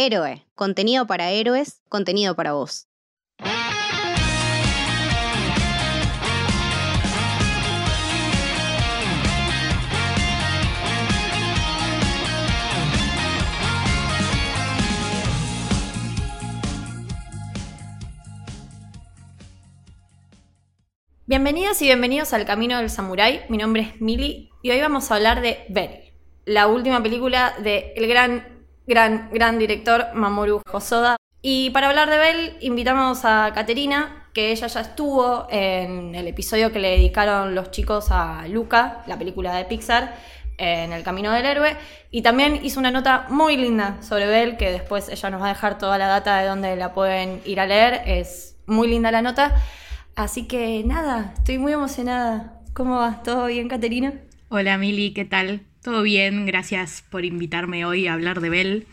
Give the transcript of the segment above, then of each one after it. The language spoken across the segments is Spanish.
Héroe, contenido para héroes, contenido para vos. Bienvenidos y bienvenidos al Camino del Samurái. Mi nombre es Mili y hoy vamos a hablar de Bell, la última película del gran, gran, gran director Mamoru Hosoda. Y para hablar de Bell invitamos a Caterina, que ella ya estuvo en el episodio que le dedicaron los chicos a Luca, la película de Pixar, en El Camino del Héroe. Y también hizo una nota muy linda sobre Bell, que después ella nos va a dejar toda la data de donde la pueden ir a leer. Es muy linda la nota. Así que nada, estoy muy emocionada. ¿Cómo va? ¿Todo bien, Caterina? Hola, Mili, ¿qué tal? Todo bien, gracias por invitarme hoy a hablar de Bell,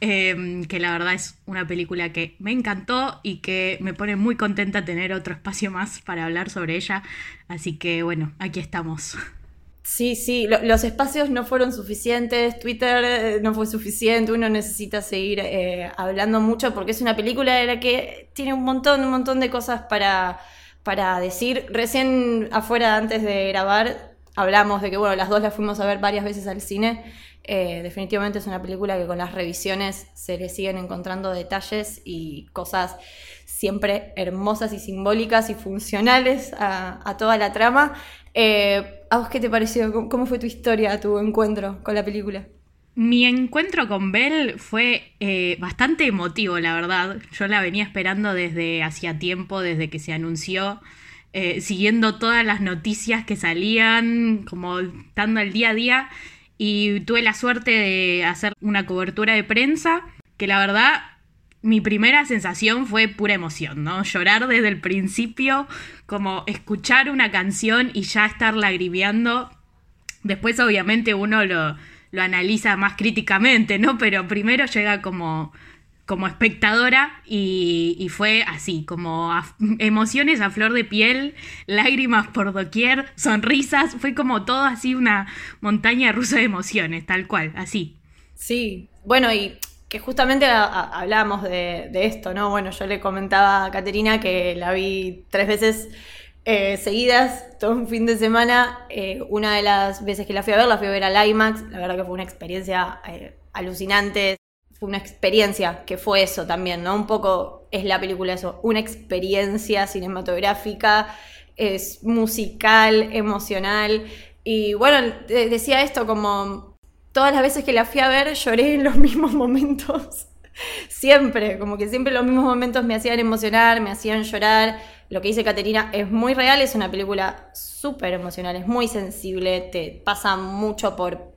em, que la verdad es una película que me encantó y que me pone muy contenta tener otro espacio más para hablar sobre ella. Así que bueno, aquí estamos. Sí, sí, los espacios no fueron suficientes, Twitter eh, no fue suficiente, uno necesita seguir eh, hablando mucho porque es una película de la que tiene un montón, un montón de cosas para para decir, recién afuera antes de grabar hablamos de que, bueno, las dos las fuimos a ver varias veces al cine. Eh, definitivamente es una película que con las revisiones se le siguen encontrando detalles y cosas siempre hermosas y simbólicas y funcionales a, toda la trama. Eh, ¿A vos qué te pareció? ¿Cómo fue tu historia, tu encuentro con la película? Mi encuentro con Belle fue eh, bastante emotivo, la verdad. Yo la venía esperando desde hacía tiempo, desde que se anunció, eh, siguiendo todas las noticias que salían, como estando al día a día. Y tuve la suerte de hacer una cobertura de prensa, que la verdad mi primera sensación fue pura emoción, ¿no? Llorar desde el principio, como escuchar una canción y ya estar lagrimeando. Después obviamente uno lo lo analiza más críticamente, ¿no? Pero primero llega como, como espectadora y, fue así, como emociones a flor de piel, lágrimas por doquier, sonrisas, fue como todo así una montaña rusa de emociones, tal cual, así. Sí, bueno, y que justamente hablamos de, de, esto, ¿no? Bueno, yo le comentaba a Caterina que la vi tres veces eh, seguidas, todo un fin de semana. Eh, una de las veces que la fui a ver, la fui a ver al IMAX. La verdad que fue una experiencia eh, alucinante. Fue una experiencia que fue eso también, ¿no? Un poco es la película eso, una experiencia cinematográfica, es musical, emocional. Y bueno, decía esto como todas las veces que la fui a ver lloré en los mismos momentos. siempre, como que siempre los mismos momentos me hacían emocionar, me hacían llorar lo que dice Caterina es muy real, es una película súper emocional, es muy sensible, te pasa mucho por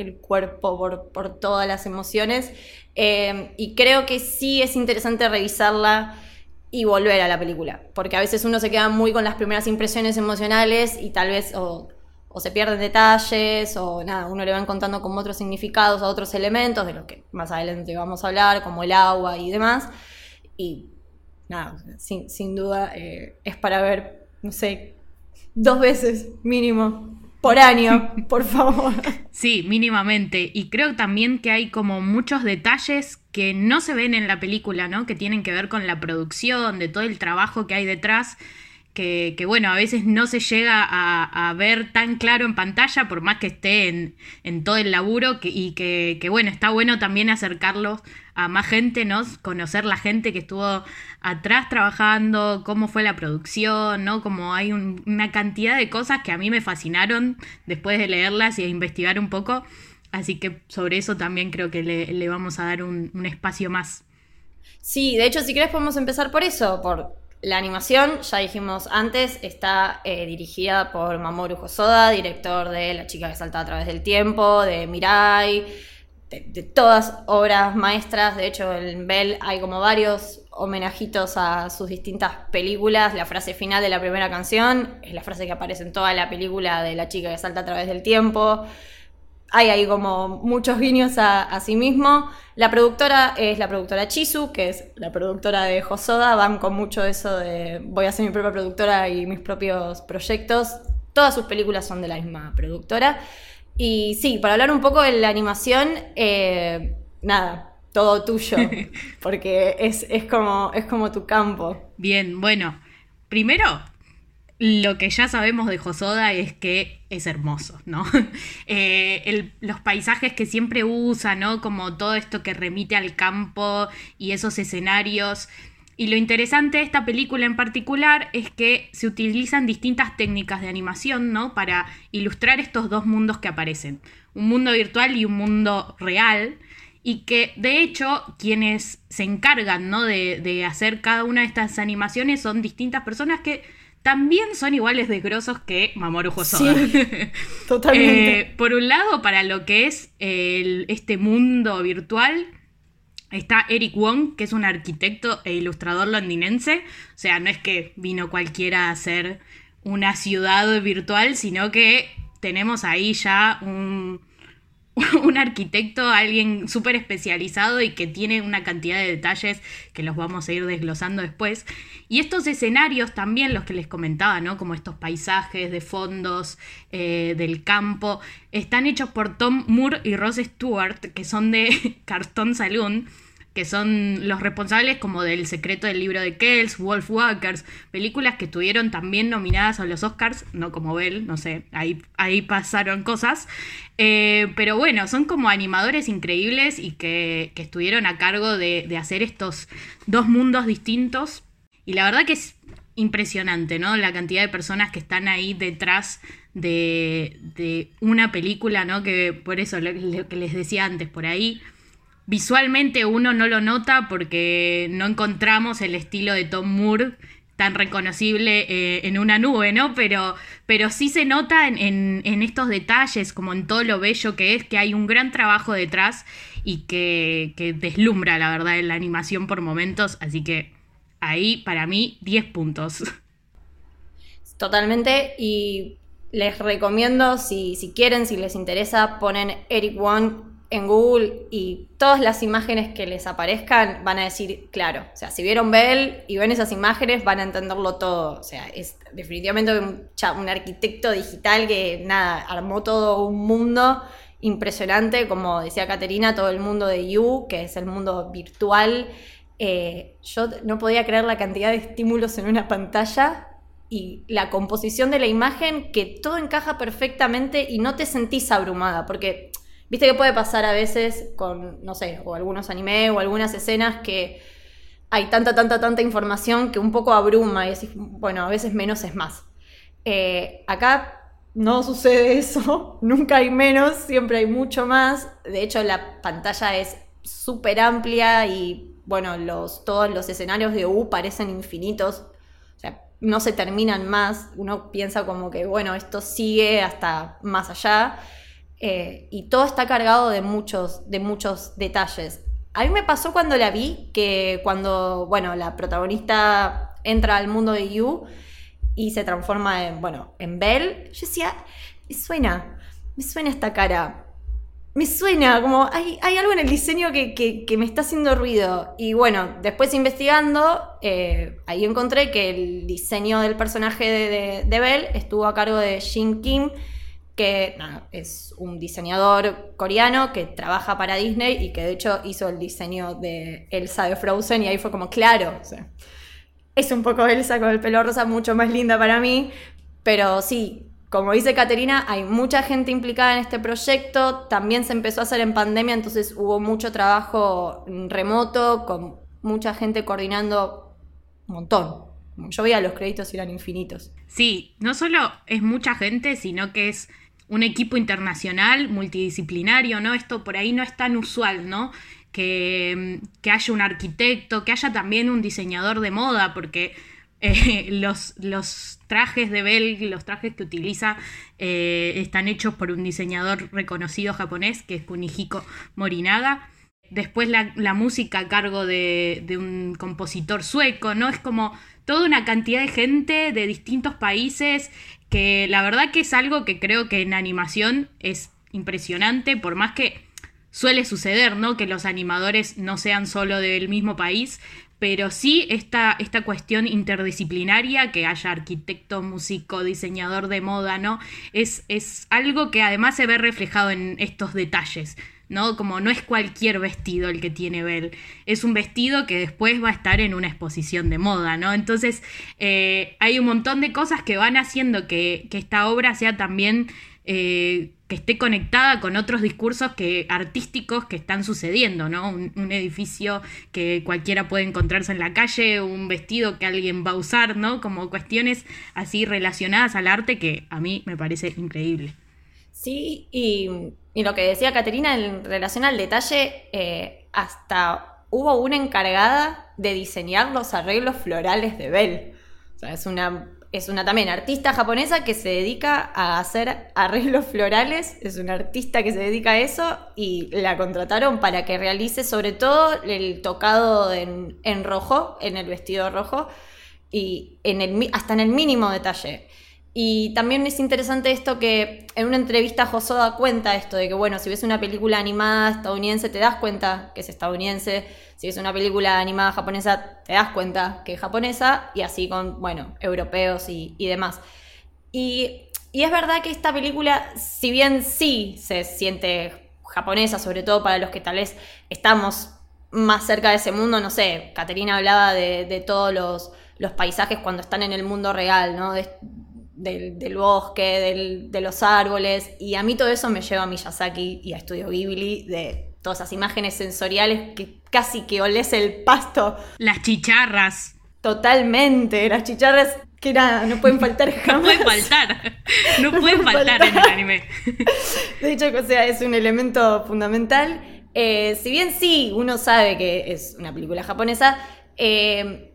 el cuerpo, por, todas las emociones. Eh, y creo que sí es interesante revisarla y volver a la película, porque a veces uno se queda muy con las primeras impresiones emocionales y tal vez o, se pierden detalles o nada, uno le va encontrando como otros significados a otros elementos de los que más adelante vamos a hablar, como el agua y demás. Y nada, sin, duda eh, es para ver, no sé, dos veces mínimo por año, por favor. Sí, mínimamente. Y creo también que hay como muchos detalles que no se ven en la película, ¿no? Que tienen que ver con la producción, de todo el trabajo que hay detrás. Que, bueno, a veces no se llega a, ver tan claro en pantalla, por más que esté en, todo el laburo, y que, bueno, está bueno también acercarlos a más gente, ¿no? Conocer la gente que estuvo atrás trabajando, cómo fue la producción, ¿no? Como hay una cantidad de cosas que a mí me fascinaron después de leerlas y de investigar un poco. Así que sobre eso también creo que le, vamos a dar un, espacio más. Sí, de hecho, si querés podemos empezar por eso, por la animación, ya dijimos antes, está eh, dirigida por Mamoru Hosoda, director de La chica que salta a través del tiempo, de Mirai, de, todas obras maestras. De hecho, en Bell hay como varios homenajitos a sus distintas películas. La frase final de la primera canción es la frase que aparece en toda la película de la chica que salta a través del tiempo. Hay ahí como muchos guiños a, sí mismo. La productora es la productora Chisu, que es la productora de Josoda. Van con mucho eso de voy a ser mi propia productora y mis propios proyectos. Todas sus películas son de la misma productora. Y sí, para hablar un poco de la animación, eh, nada, todo tuyo, porque es, como, es como tu campo. Bien, bueno, primero, lo que ya sabemos de Josoda es que es hermoso, ¿no? Eh, los paisajes que siempre usa, ¿no? Como todo esto que remite al campo y esos escenarios. Y lo interesante de esta película en particular es que se utilizan distintas técnicas de animación, ¿no? Para ilustrar estos dos mundos que aparecen. Un mundo virtual y un mundo real y que de hecho quienes se encargan ¿no? de, hacer cada una de estas animaciones son distintas personas que también son iguales de grosos que Mamoru Hosoda. totalmente. Eh, por un lado, para lo que es este mundo virtual, está Eric Wong, que es un arquitecto e ilustrador londinense. O sea, no es que vino cualquiera a hacer una ciudad virtual, sino que tenemos ahí ya un, un arquitecto, alguien súper especializado y que tiene una cantidad de detalles que los vamos a ir desglosando después. Y estos escenarios también, los que les comentaba, ¿no? Como estos paisajes de fondos eh, del campo, están hechos por Tom Moore y Ross Stewart, que son de Cartón Saloon que son los responsables como del secreto del libro de Kells, Wolf Walkers, películas que estuvieron también nominadas a los Oscars, no como Bell, no sé, ahí, ahí pasaron cosas. Eh, pero bueno, son como animadores increíbles y que, estuvieron a cargo de, hacer estos dos mundos distintos. Y la verdad que es impresionante, ¿no? La cantidad de personas que están ahí detrás de, de una película, ¿no? Que por eso lo que les decía antes, por ahí visualmente uno no lo nota porque no encontramos el estilo de Tom Moore tan reconocible eh, en una nube, ¿no? Pero, pero sí se nota en, estos detalles, como en todo lo bello que es, que hay un gran trabajo detrás y que, que deslumbra, la verdad, en la animación por momentos. Así que ahí, para mí, 10 puntos. Totalmente, y les recomiendo, si, si quieren, si les interesa, ponen Eric One en Google y todas las imágenes que les aparezcan van a decir, claro, o sea, si vieron Bell y ven esas imágenes van a entenderlo todo. O sea, es definitivamente un, arquitecto digital que, nada, armó todo un mundo impresionante, como decía Caterina, todo el mundo de You, que es el mundo virtual. Eh, yo no podía creer la cantidad de estímulos en una pantalla y la composición de la imagen, que todo encaja perfectamente y no te sentís abrumada, porque Viste que puede pasar a veces con, no sé, o algunos anime o algunas escenas que hay tanta, tanta, tanta información que un poco abruma y decís, bueno, a veces menos es más. Eh, acá no sucede eso, nunca hay menos, siempre hay mucho más. De hecho, la pantalla es súper amplia y, bueno, los, todos los escenarios de U parecen infinitos. O sea, no se terminan más. Uno piensa como que, bueno, esto sigue hasta más allá. Eh, y todo está cargado de muchos, de muchos detalles. A mí me pasó cuando la vi, que cuando, bueno, la protagonista entra al mundo de You y se transforma en, bueno, en Belle, yo decía, me suena, me suena esta cara. Me suena, como hay, algo en el diseño que, me está haciendo ruido. Y bueno, después investigando, eh, ahí encontré que el diseño del personaje de, de Belle estuvo a cargo de Shin Kim, que es un diseñador coreano que trabaja para Disney y que de hecho hizo el diseño de Elsa de Frozen y ahí fue como, claro, es un poco Elsa con el pelo rosa, mucho más linda para mí, pero sí, como dice Caterina, hay mucha gente implicada en este proyecto, también se empezó a hacer en pandemia, entonces hubo mucho trabajo remoto, con mucha gente coordinando un montón. Yo veía los créditos y eran infinitos. Sí, no solo es mucha gente, sino que es un equipo internacional, multidisciplinario, ¿no? Esto por ahí no es tan usual, ¿no? Que, haya un arquitecto, que haya también un diseñador de moda, porque eh, los, los, trajes de Bell, los trajes que utiliza, eh, están hechos por un diseñador reconocido japonés, que es Kunihiko Morinaga. Después la, música a cargo de, de, un compositor sueco, ¿no? Es como toda una cantidad de gente de distintos países que la verdad que es algo que creo que en animación es impresionante, por más que suele suceder, ¿no? Que los animadores no sean solo del mismo país, pero sí esta, esta cuestión interdisciplinaria, que haya arquitecto, músico, diseñador de moda, ¿no? Es, es algo que además se ve reflejado en estos detalles. ¿No? Como no es cualquier vestido el que tiene Belle, es un vestido que después va a estar en una exposición de moda, ¿no? Entonces eh, hay un montón de cosas que van haciendo que, esta obra sea también... Eh, que esté conectada con otros discursos que, artísticos que están sucediendo, ¿no? Un, edificio que cualquiera puede encontrarse en la calle, un vestido que alguien va a usar, ¿no? Como cuestiones así relacionadas al arte que a mí me parece increíble. Sí, y, lo que decía Caterina en relación al detalle, eh, hasta hubo una encargada de diseñar los arreglos florales de Belle. O sea, es una, es una también artista japonesa que se dedica a hacer arreglos florales, es una artista que se dedica a eso y la contrataron para que realice sobre todo el tocado en, en rojo, en el vestido rojo, y en el, hasta en el mínimo detalle. Y también es interesante esto que en una entrevista Josoda cuenta esto de que, bueno, si ves una película animada estadounidense te das cuenta que es estadounidense, si ves una película animada japonesa te das cuenta que es japonesa, y así con, bueno, europeos y, demás. Y, y, es verdad que esta película, si bien sí se siente japonesa, sobre todo para los que tal vez estamos más cerca de ese mundo, no sé, Caterina hablaba de, todos los, los, paisajes cuando están en el mundo real, ¿no? Del, bosque, de los árboles, y a mí todo eso me lleva a Miyazaki y a Estudio Ghibli, de todas esas imágenes sensoriales que casi que olés el pasto. Las chicharras. Totalmente, las chicharras que nada, no pueden faltar jamás. no pueden faltar, no, pueden faltar, en el anime. De hecho, o sea, es un elemento fundamental. Eh, si bien sí, uno sabe que es una película japonesa, eh,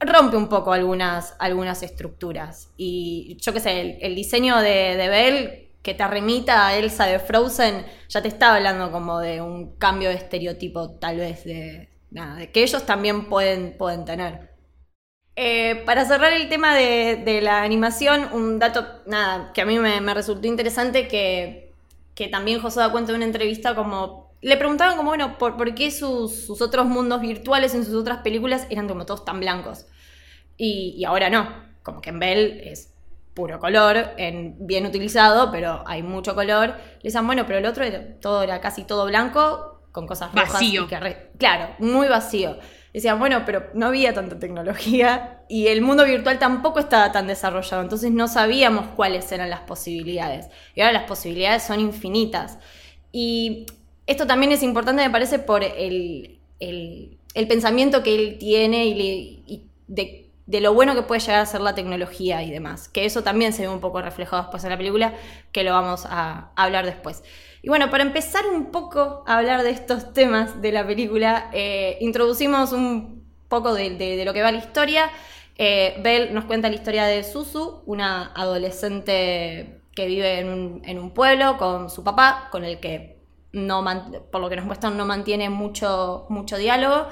rompe un poco algunas, algunas estructuras. Y yo qué sé, el, diseño de, de Belle que te remita a Elsa de Frozen, ya te está hablando como de un cambio de estereotipo, tal vez, de, nada, de que ellos también pueden, pueden tener. Eh, para cerrar el tema de, la animación, un dato nada, que a mí me, resultó interesante, que, que también José da cuenta de una entrevista como le preguntaban como, bueno, ¿por, por qué sus, otros mundos virtuales en sus otras películas eran como todos tan blancos? Y, ahora no, como que en Bell es puro color, en, bien utilizado, pero hay mucho color. Le decían, bueno, pero el otro era, todo, era casi todo blanco, con cosas rojas. Vacío. claro, muy vacío. Decían, bueno, pero no había tanta tecnología y el mundo virtual tampoco estaba tan desarrollado, entonces no sabíamos cuáles eran las posibilidades. Y ahora las posibilidades son infinitas. Y esto también es importante, me parece, por el, pensamiento que él tiene y, de, lo bueno que puede llegar a ser la tecnología y demás. Que eso también se ve un poco reflejado después en la película, que lo vamos a, hablar después. Y bueno, para empezar un poco a hablar de estos temas de la película, eh, introducimos un poco de, lo que va la historia. Eh, Belle nos cuenta la historia de Susu, una adolescente que vive en un, en un pueblo con su papá, con el que no por lo que nos muestran no mantiene mucho, mucho diálogo,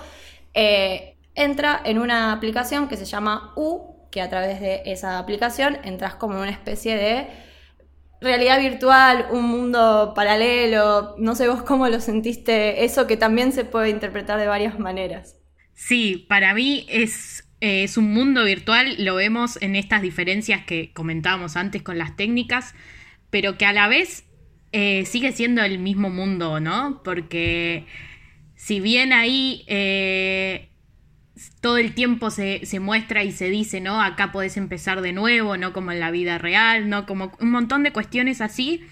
eh, entra en una aplicación que se llama U, que a través de esa aplicación entras como en una especie de realidad virtual, un mundo paralelo, no sé vos cómo lo sentiste, eso que también se puede interpretar de varias maneras. Sí, para mí es, eh, es un mundo virtual, lo vemos en estas diferencias que comentábamos antes con las técnicas, pero que a la vez eh, sigue siendo el mismo mundo, ¿no? Porque si bien ahí eh, todo el tiempo se, muestra y se dice, ¿no? Acá podés empezar de nuevo, no como en la vida real, ¿no? Como un montón de cuestiones así.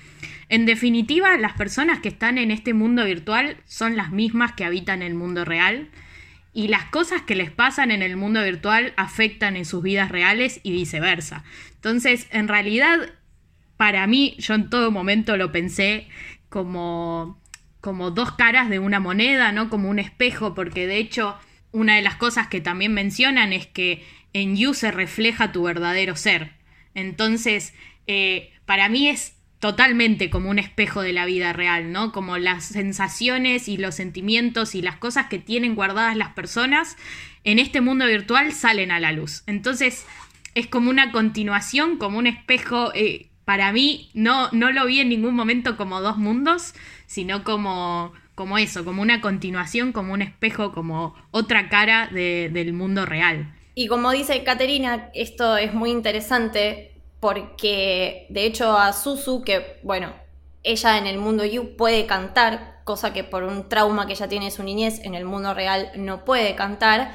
En definitiva, las personas que están en este mundo virtual son las mismas que habitan el mundo real. Y las cosas que les pasan en el mundo virtual afectan en sus vidas reales y viceversa. Entonces, en realidad, para mí, yo en todo momento lo pensé como, como dos caras de una moneda, ¿no? Como un espejo, porque de hecho, una de las cosas que también mencionan es que en You se refleja tu verdadero ser. Entonces, eh, para mí es totalmente como un espejo de la vida real, ¿no? Como las sensaciones y los sentimientos y las cosas que tienen guardadas las personas en este mundo virtual salen a la luz. Entonces, es como una continuación, como un espejo eh, para mí no, no lo vi en ningún momento como dos mundos, sino como, como eso, como una continuación, como un espejo, como otra cara del mundo real. Y como dice Caterina, esto es muy interesante porque de hecho a Susu, que bueno, ella en el mundo You puede cantar, cosa que por un trauma que ella tiene en su niñez en el mundo real no puede cantar.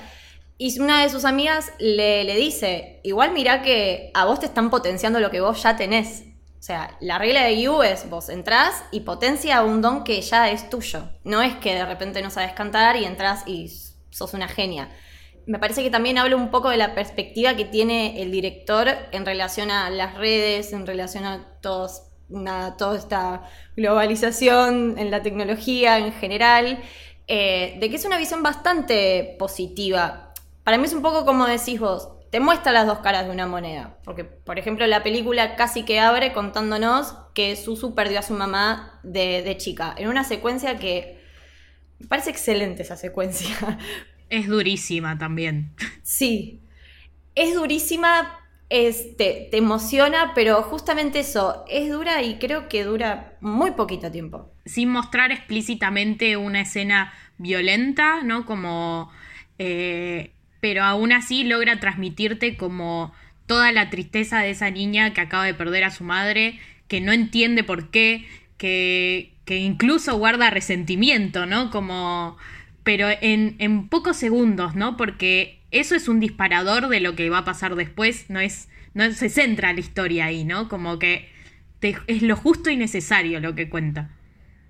Y una de sus amigas le, le dice, igual mira que a vos te están potenciando lo que vos ya tenés. O sea, la regla de You es vos entrás y potencia un don que ya es tuyo. No es que de repente no sabes cantar y entras y sos una genia. Me parece que también habla un poco de la perspectiva que tiene el director en relación a las redes, en relación a todos, toda esta globalización en la tecnología en general, eh, de que es una visión bastante positiva. Para mí es un poco como decís vos, te muestra las dos caras de una moneda. Porque, por ejemplo, la película casi que abre contándonos que Susu perdió a su mamá de, de chica. En una secuencia que me parece excelente esa secuencia. Es durísima también. Sí. Es durísima, este, te emociona, pero justamente eso, es dura y creo que dura muy poquito tiempo. Sin mostrar explícitamente una escena violenta, ¿no? Como eh, pero aún así logra transmitirte como toda la tristeza de esa niña que acaba de perder a su madre, que no entiende por qué, que, que incluso guarda resentimiento, ¿no? Como... pero en, en pocos segundos, ¿no? Porque eso es un disparador de lo que va a pasar después, no es, no se centra la historia ahí, ¿no? Como que es lo justo y necesario lo que cuenta.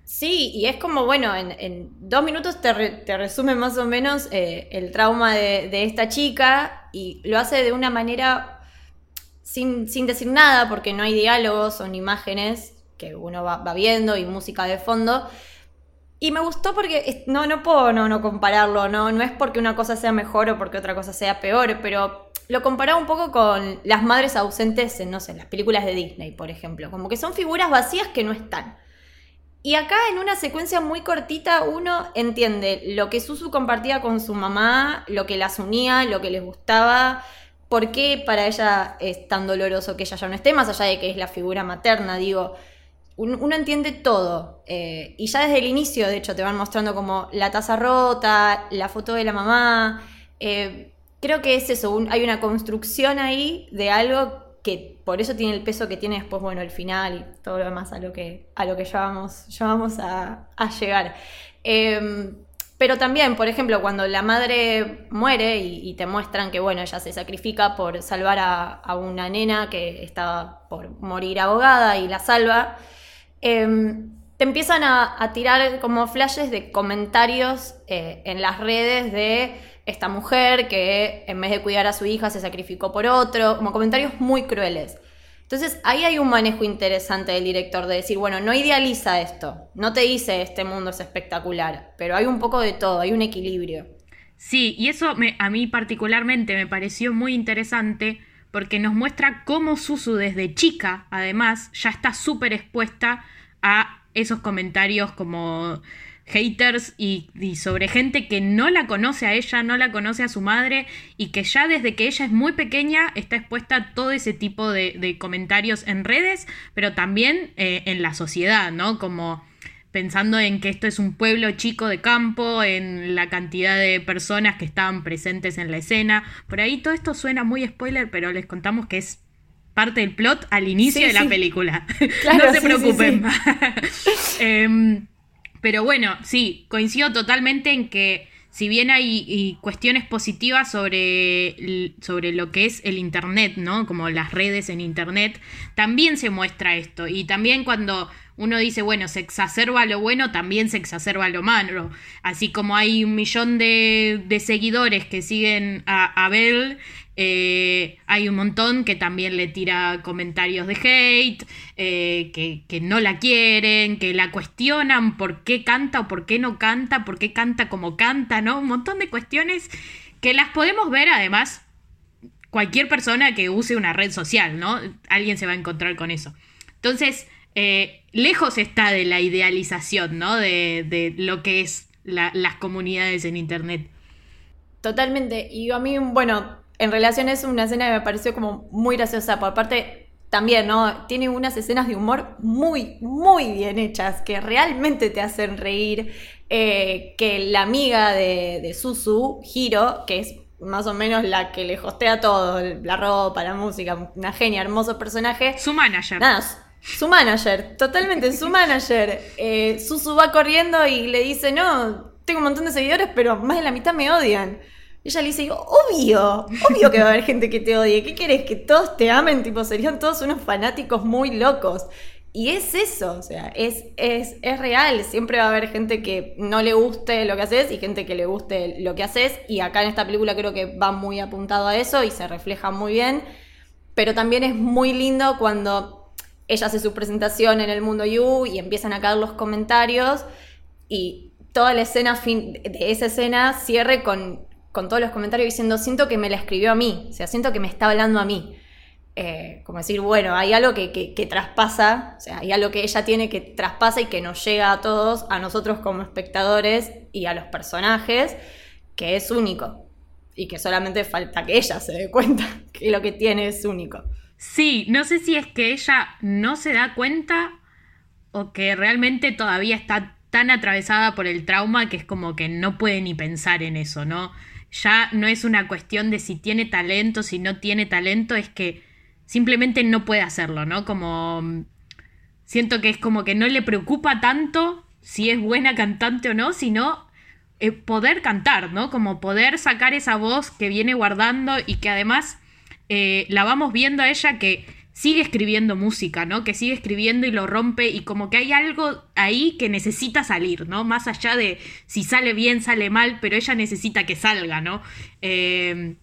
Sí, y es como, bueno, en, dos minutos te, resume más o menos eh, el trauma de, esta chica y lo hace de una manera sin, decir nada, porque no hay diálogos, son imágenes que uno va, viendo y música de fondo. Y me gustó porque no, no puedo no, no compararlo, ¿no? no es porque una cosa sea mejor o porque otra cosa sea peor, pero lo comparaba un poco con las madres ausentes en, no sé, en las películas de Disney, por ejemplo. Como que son figuras vacías que no están. Y acá en una secuencia muy cortita uno entiende lo que Susu compartía con su mamá, lo que las unía, lo que les gustaba, por qué para ella es tan doloroso que ella ya no esté, más allá de que es la figura materna, digo, uno entiende todo. Eh, y ya desde el inicio, de hecho, te van mostrando como la taza rota, la foto de la mamá. Eh, creo que es eso, hay una construcción ahí de algo que por eso tiene el peso que tiene después, bueno, el final y todo lo demás a lo que, a lo que ya vamos, ya vamos a, llegar. Em, pero también, por ejemplo, cuando la madre muere y, te muestran que, bueno, ella se sacrifica por salvar a, una nena que estaba por morir ahogada y la salva, em, te empiezan a, tirar como flashes de comentarios eh, en las redes de esta mujer que en vez de cuidar a su hija se sacrificó por otro, como comentarios muy crueles. Entonces ahí hay un manejo interesante del director de decir, bueno, no idealiza esto, no te dice este mundo es espectacular, pero hay un poco de todo, hay un equilibrio. Sí, y eso a mí particularmente me pareció muy interesante porque nos muestra cómo Susu desde chica, además, ya está súper expuesta a esos comentarios como haters y, sobre gente que no la conoce a ella, no la conoce a su madre y que ya desde que ella es muy pequeña está expuesta a todo ese tipo de, comentarios en redes, pero también eh, en la sociedad, ¿no? Como pensando en que esto es un pueblo chico de campo, en la cantidad de personas que estaban presentes en la escena. Por ahí todo esto suena muy spoiler, pero les contamos que es parte del plot al inicio de la película. no se preocupen. Em, pero bueno, sí, coincido totalmente en que si bien hay cuestiones positivas sobre, sobre lo que es el Internet, ¿no? Como las redes en Internet, también se muestra esto. Y también cuando uno dice, bueno, se exacerba lo bueno, también se exacerba lo malo. Así como hay un millón de, de seguidores que siguen a Abel eh, hay un montón que también le tira comentarios de hate, eh, que, no la quieren, que la cuestionan por qué canta o por qué no canta, por qué canta como canta, ¿no? Un montón de cuestiones que las podemos ver además cualquier persona que use una red social, ¿no? Alguien se va a encontrar con eso. Entonces, eh, lejos está de la idealización, ¿no? De, lo que es las comunidades en Internet. Totalmente. Y a mí, bueno, en relación a eso, una escena que me pareció como muy graciosa. Por parte, también, ¿no? Tiene unas escenas de humor muy, muy bien hechas, que realmente te hacen reír. Eh, que la amiga de, de Susu, Hiro, que es más o menos la que le hostea todo, la ropa, la música, una genia, hermoso personaje. Su manager. Nada, Su manager, totalmente su manager. Eh, Susu va corriendo y le dice, no, tengo un montón de seguidores, pero más de la mitad me odian. Y ella le dice, obvio, obvio que va a haber gente que te odie. ¿Qué querés? Que todos te amen, tipo, serían todos unos fanáticos muy locos. Y es eso, o sea, es, es, es, real. Siempre va a haber gente que no le guste lo que haces y gente que le guste lo que haces. Y acá en esta película creo que va muy apuntado a eso y se refleja muy bien. Pero también es muy lindo cuando ella hace su presentación en el mundo You y empiezan a caer los comentarios. Y toda la escena fin de esa escena cierre con, con todos los comentarios diciendo: Siento que me la escribió a mí, o sea, siento que me está hablando a mí. Eh, como decir, bueno, hay algo que, que, traspasa, o sea, hay algo que ella tiene que traspasa y que nos llega a todos, a nosotros como espectadores y a los personajes, que es único. Y que solamente falta que ella se dé cuenta que lo que tiene es único. Sí, no sé si es que ella no se da cuenta o que realmente todavía está tan atravesada por el trauma que es como que no puede ni pensar en eso, ¿no? Ya no es una cuestión de si tiene talento, si no tiene talento, es que simplemente no puede hacerlo, ¿no? Como siento que es como que no le preocupa tanto si es buena cantante o no, sino eh, poder cantar, ¿no? Como poder sacar esa voz que viene guardando y que además eh, la vamos viendo a ella que sigue escribiendo música, ¿no? Que sigue escribiendo y lo rompe y como que hay algo ahí que necesita salir, ¿no? Más allá de si sale bien, sale mal, pero ella necesita que salga, ¿no? Eh,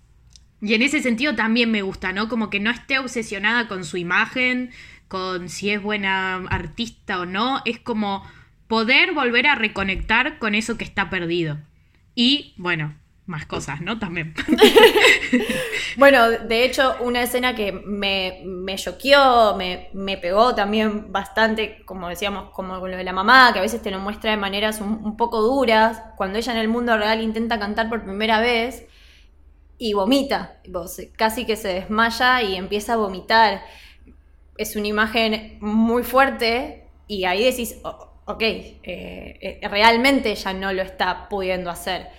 y en ese sentido también me gusta, ¿no? Como que no esté obsesionada con su imagen, con si es buena artista o no. Es como poder volver a reconectar con eso que está perdido. Y bueno, más cosas, ¿no? También. bueno, de hecho, una escena que me, me choqueó, me, me, pegó también bastante, como decíamos, como lo de la mamá, que a veces te lo muestra de maneras un, poco duras, cuando ella en el mundo real intenta cantar por primera vez y vomita, casi que se desmaya y empieza a vomitar. Es una imagen muy fuerte y ahí decís, ok, eh, eh, realmente ella no lo está pudiendo hacer.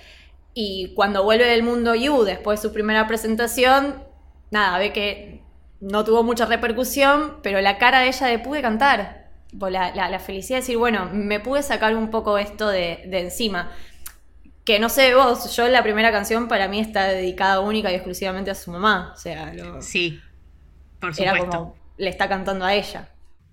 Y cuando vuelve del mundo You, después de su primera presentación, nada, ve que no tuvo mucha repercusión, pero la cara de ella de pude cantar. La, la, felicidad de decir, bueno, me pude sacar un poco esto de, de encima que no sé vos, yo la primera canción para mí está dedicada única y exclusivamente a su mamá. O sea, sí, por supuesto. le está cantando a ella.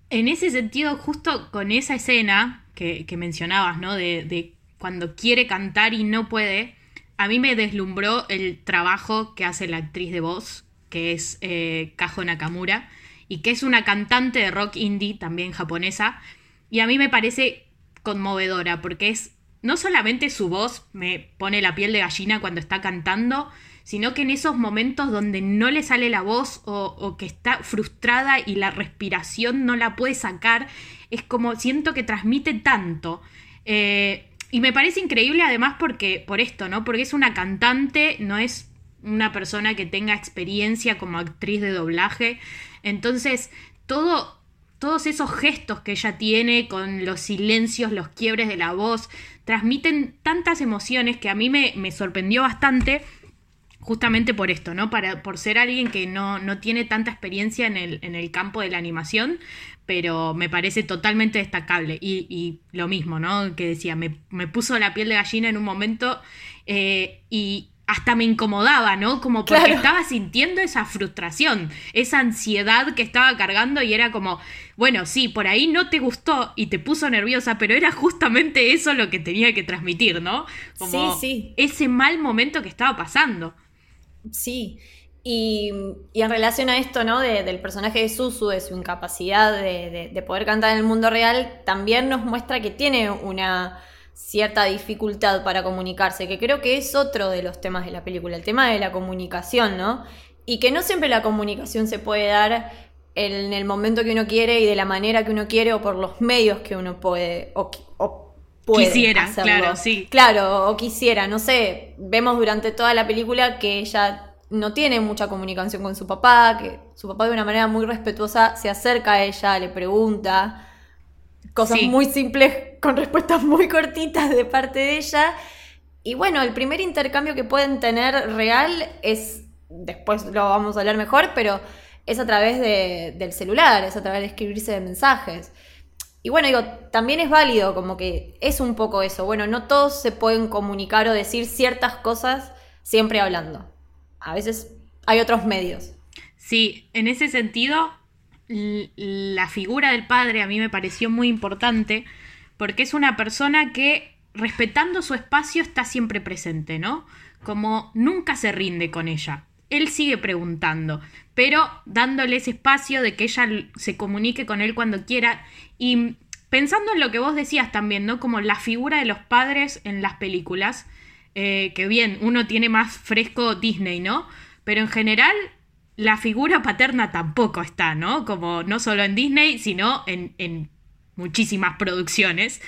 En ese sentido, justo con esa escena que, mencionabas, ¿no? De, cuando quiere cantar y no puede, a mí me deslumbró el trabajo que hace la actriz de voz, que es eh, Kajo Nakamura, y que es una cantante de rock indie, también japonesa, y a mí me parece conmovedora, porque es no solamente su voz me pone la piel de gallina cuando está cantando, sino que en esos momentos donde no le sale la voz o, que está frustrada y la respiración no la puede sacar, es como siento que transmite tanto. Eh, y me parece increíble además porque, por esto, ¿no? Porque es una cantante, no es una persona que tenga experiencia como actriz de doblaje. Entonces, todo todos esos gestos que ella tiene con los silencios, los quiebres de la voz, transmiten tantas emociones que a mí me, sorprendió bastante justamente por esto, ¿no? Para, por ser alguien que no, tiene tanta experiencia en el, en el, campo de la animación, pero me parece totalmente destacable. Y, lo mismo, ¿no? Que decía, me, puso la piel de gallina en un momento eh, y, hasta me incomodaba, ¿no? Como porque estaba sintiendo esa frustración, esa ansiedad que estaba cargando y era como, bueno, sí, por ahí no te gustó y te puso nerviosa, pero era justamente eso lo que tenía que transmitir, ¿no? Como sí, sí. Ese mal momento que estaba pasando. Sí. Y, en relación a esto, ¿no? del personaje de Susu, de su incapacidad de poder cantar en el mundo real, también nos muestra que tiene una cierta dificultad para comunicarse, que creo que es otro de los temas de la película, el tema de la comunicación, ¿no? Y que no siempre la comunicación se puede dar en el momento que uno quiere y de la manera que uno quiere o por los medios que uno puede o, puede quisiera, claro, sí. Claro, o quisiera, no sé, vemos durante toda la película que ella no tiene mucha comunicación con su papá, que su papá de una manera muy respetuosa se acerca a ella, le pregunta, cosas muy simples con respuestas muy cortitas de parte de ella. Y bueno, el primer intercambio que pueden tener real es, después lo vamos a hablar mejor, pero es a través del celular, es a través de escribirse de mensajes. Y bueno, digo, también es válido, como que es un poco eso. Bueno, no todos se pueden comunicar o decir ciertas cosas siempre hablando. A veces hay otros medios. Sí, en ese sentido, la figura del padre a mí me pareció muy importante porque es una persona que respetando su espacio está siempre presente, ¿no? Como nunca se rinde con ella. Él sigue preguntando, pero dándole ese espacio de que ella se comunique con él cuando quiera y pensando en lo que vos decías también, ¿no? Como la figura de los padres en las películas, eh, que bien, uno tiene más fresco Disney, ¿no? Pero en general la figura paterna tampoco está, ¿no? Como no solo en Disney, sino en, muchísimas producciones.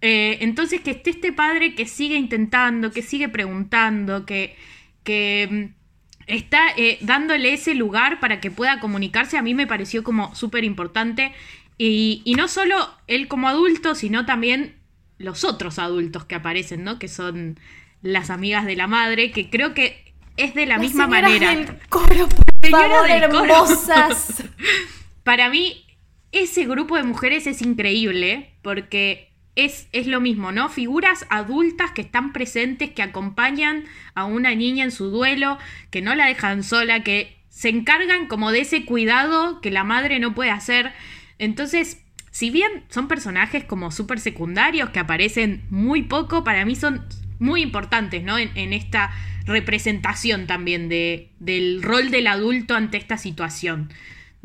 Eh, entonces, que esté este padre que sigue intentando, que sigue preguntando, que, que mm, está eh, dándole ese lugar para que pueda comunicarse, a mí me pareció como súper importante. Y, y, no solo él como adulto, sino también los otros adultos que aparecen, ¿no? Que son las amigas de la madre, que creo que es de la misma manera. Del coro, por hermosas. Para mí, ese grupo de mujeres es increíble porque es, es, lo mismo, ¿no? Figuras adultas que están presentes, que acompañan a una niña en su duelo, que no la dejan sola, que se encargan como de ese cuidado que la madre no puede hacer. Entonces, si bien son personajes como súper secundarios que aparecen muy poco, para mí son muy importantes, ¿no? En, esta representación también de, del rol del adulto ante esta situación.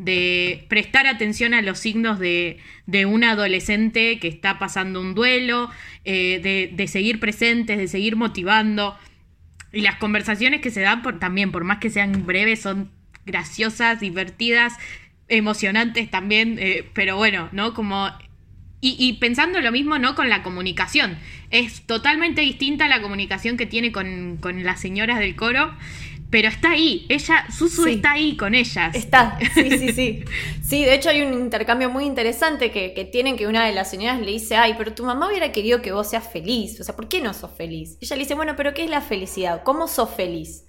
De prestar atención a los signos de, de un adolescente que está pasando un duelo, eh, de, de, seguir presentes, de seguir motivando. Y las conversaciones que se dan por, también, por más que sean breves, son graciosas, divertidas, emocionantes también, eh, pero bueno, ¿no? Como y, pensando lo mismo, ¿no? Con la comunicación. Es totalmente distinta la comunicación que tiene con, las señoras del coro. Pero está ahí, ella, Susu está ahí con ellas. Está, sí, sí, sí. Sí, de hecho hay un intercambio muy interesante que, que, tienen que una de las señoras le dice, ay, pero tu mamá hubiera querido que vos seas feliz. O sea, ¿por qué no sos feliz? Ella le dice, bueno, pero ¿qué es la felicidad? ¿Cómo sos feliz?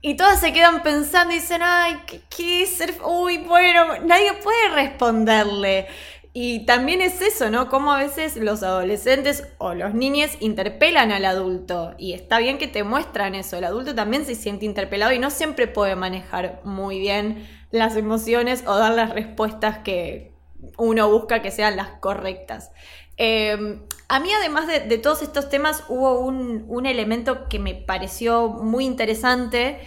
Y todas se quedan pensando y dicen, ay, ¿qué, qué es ser? Uy, bueno, nadie puede responderle. Y también es eso, ¿no? Como a veces los adolescentes o los niños interpelan al adulto. Y está bien que te muestran eso. El adulto también se siente interpelado y no siempre puede manejar muy bien las emociones o dar las respuestas que uno busca que sean las correctas. Em, a mí, además de, todos estos temas, hubo un, elemento que me pareció muy interesante.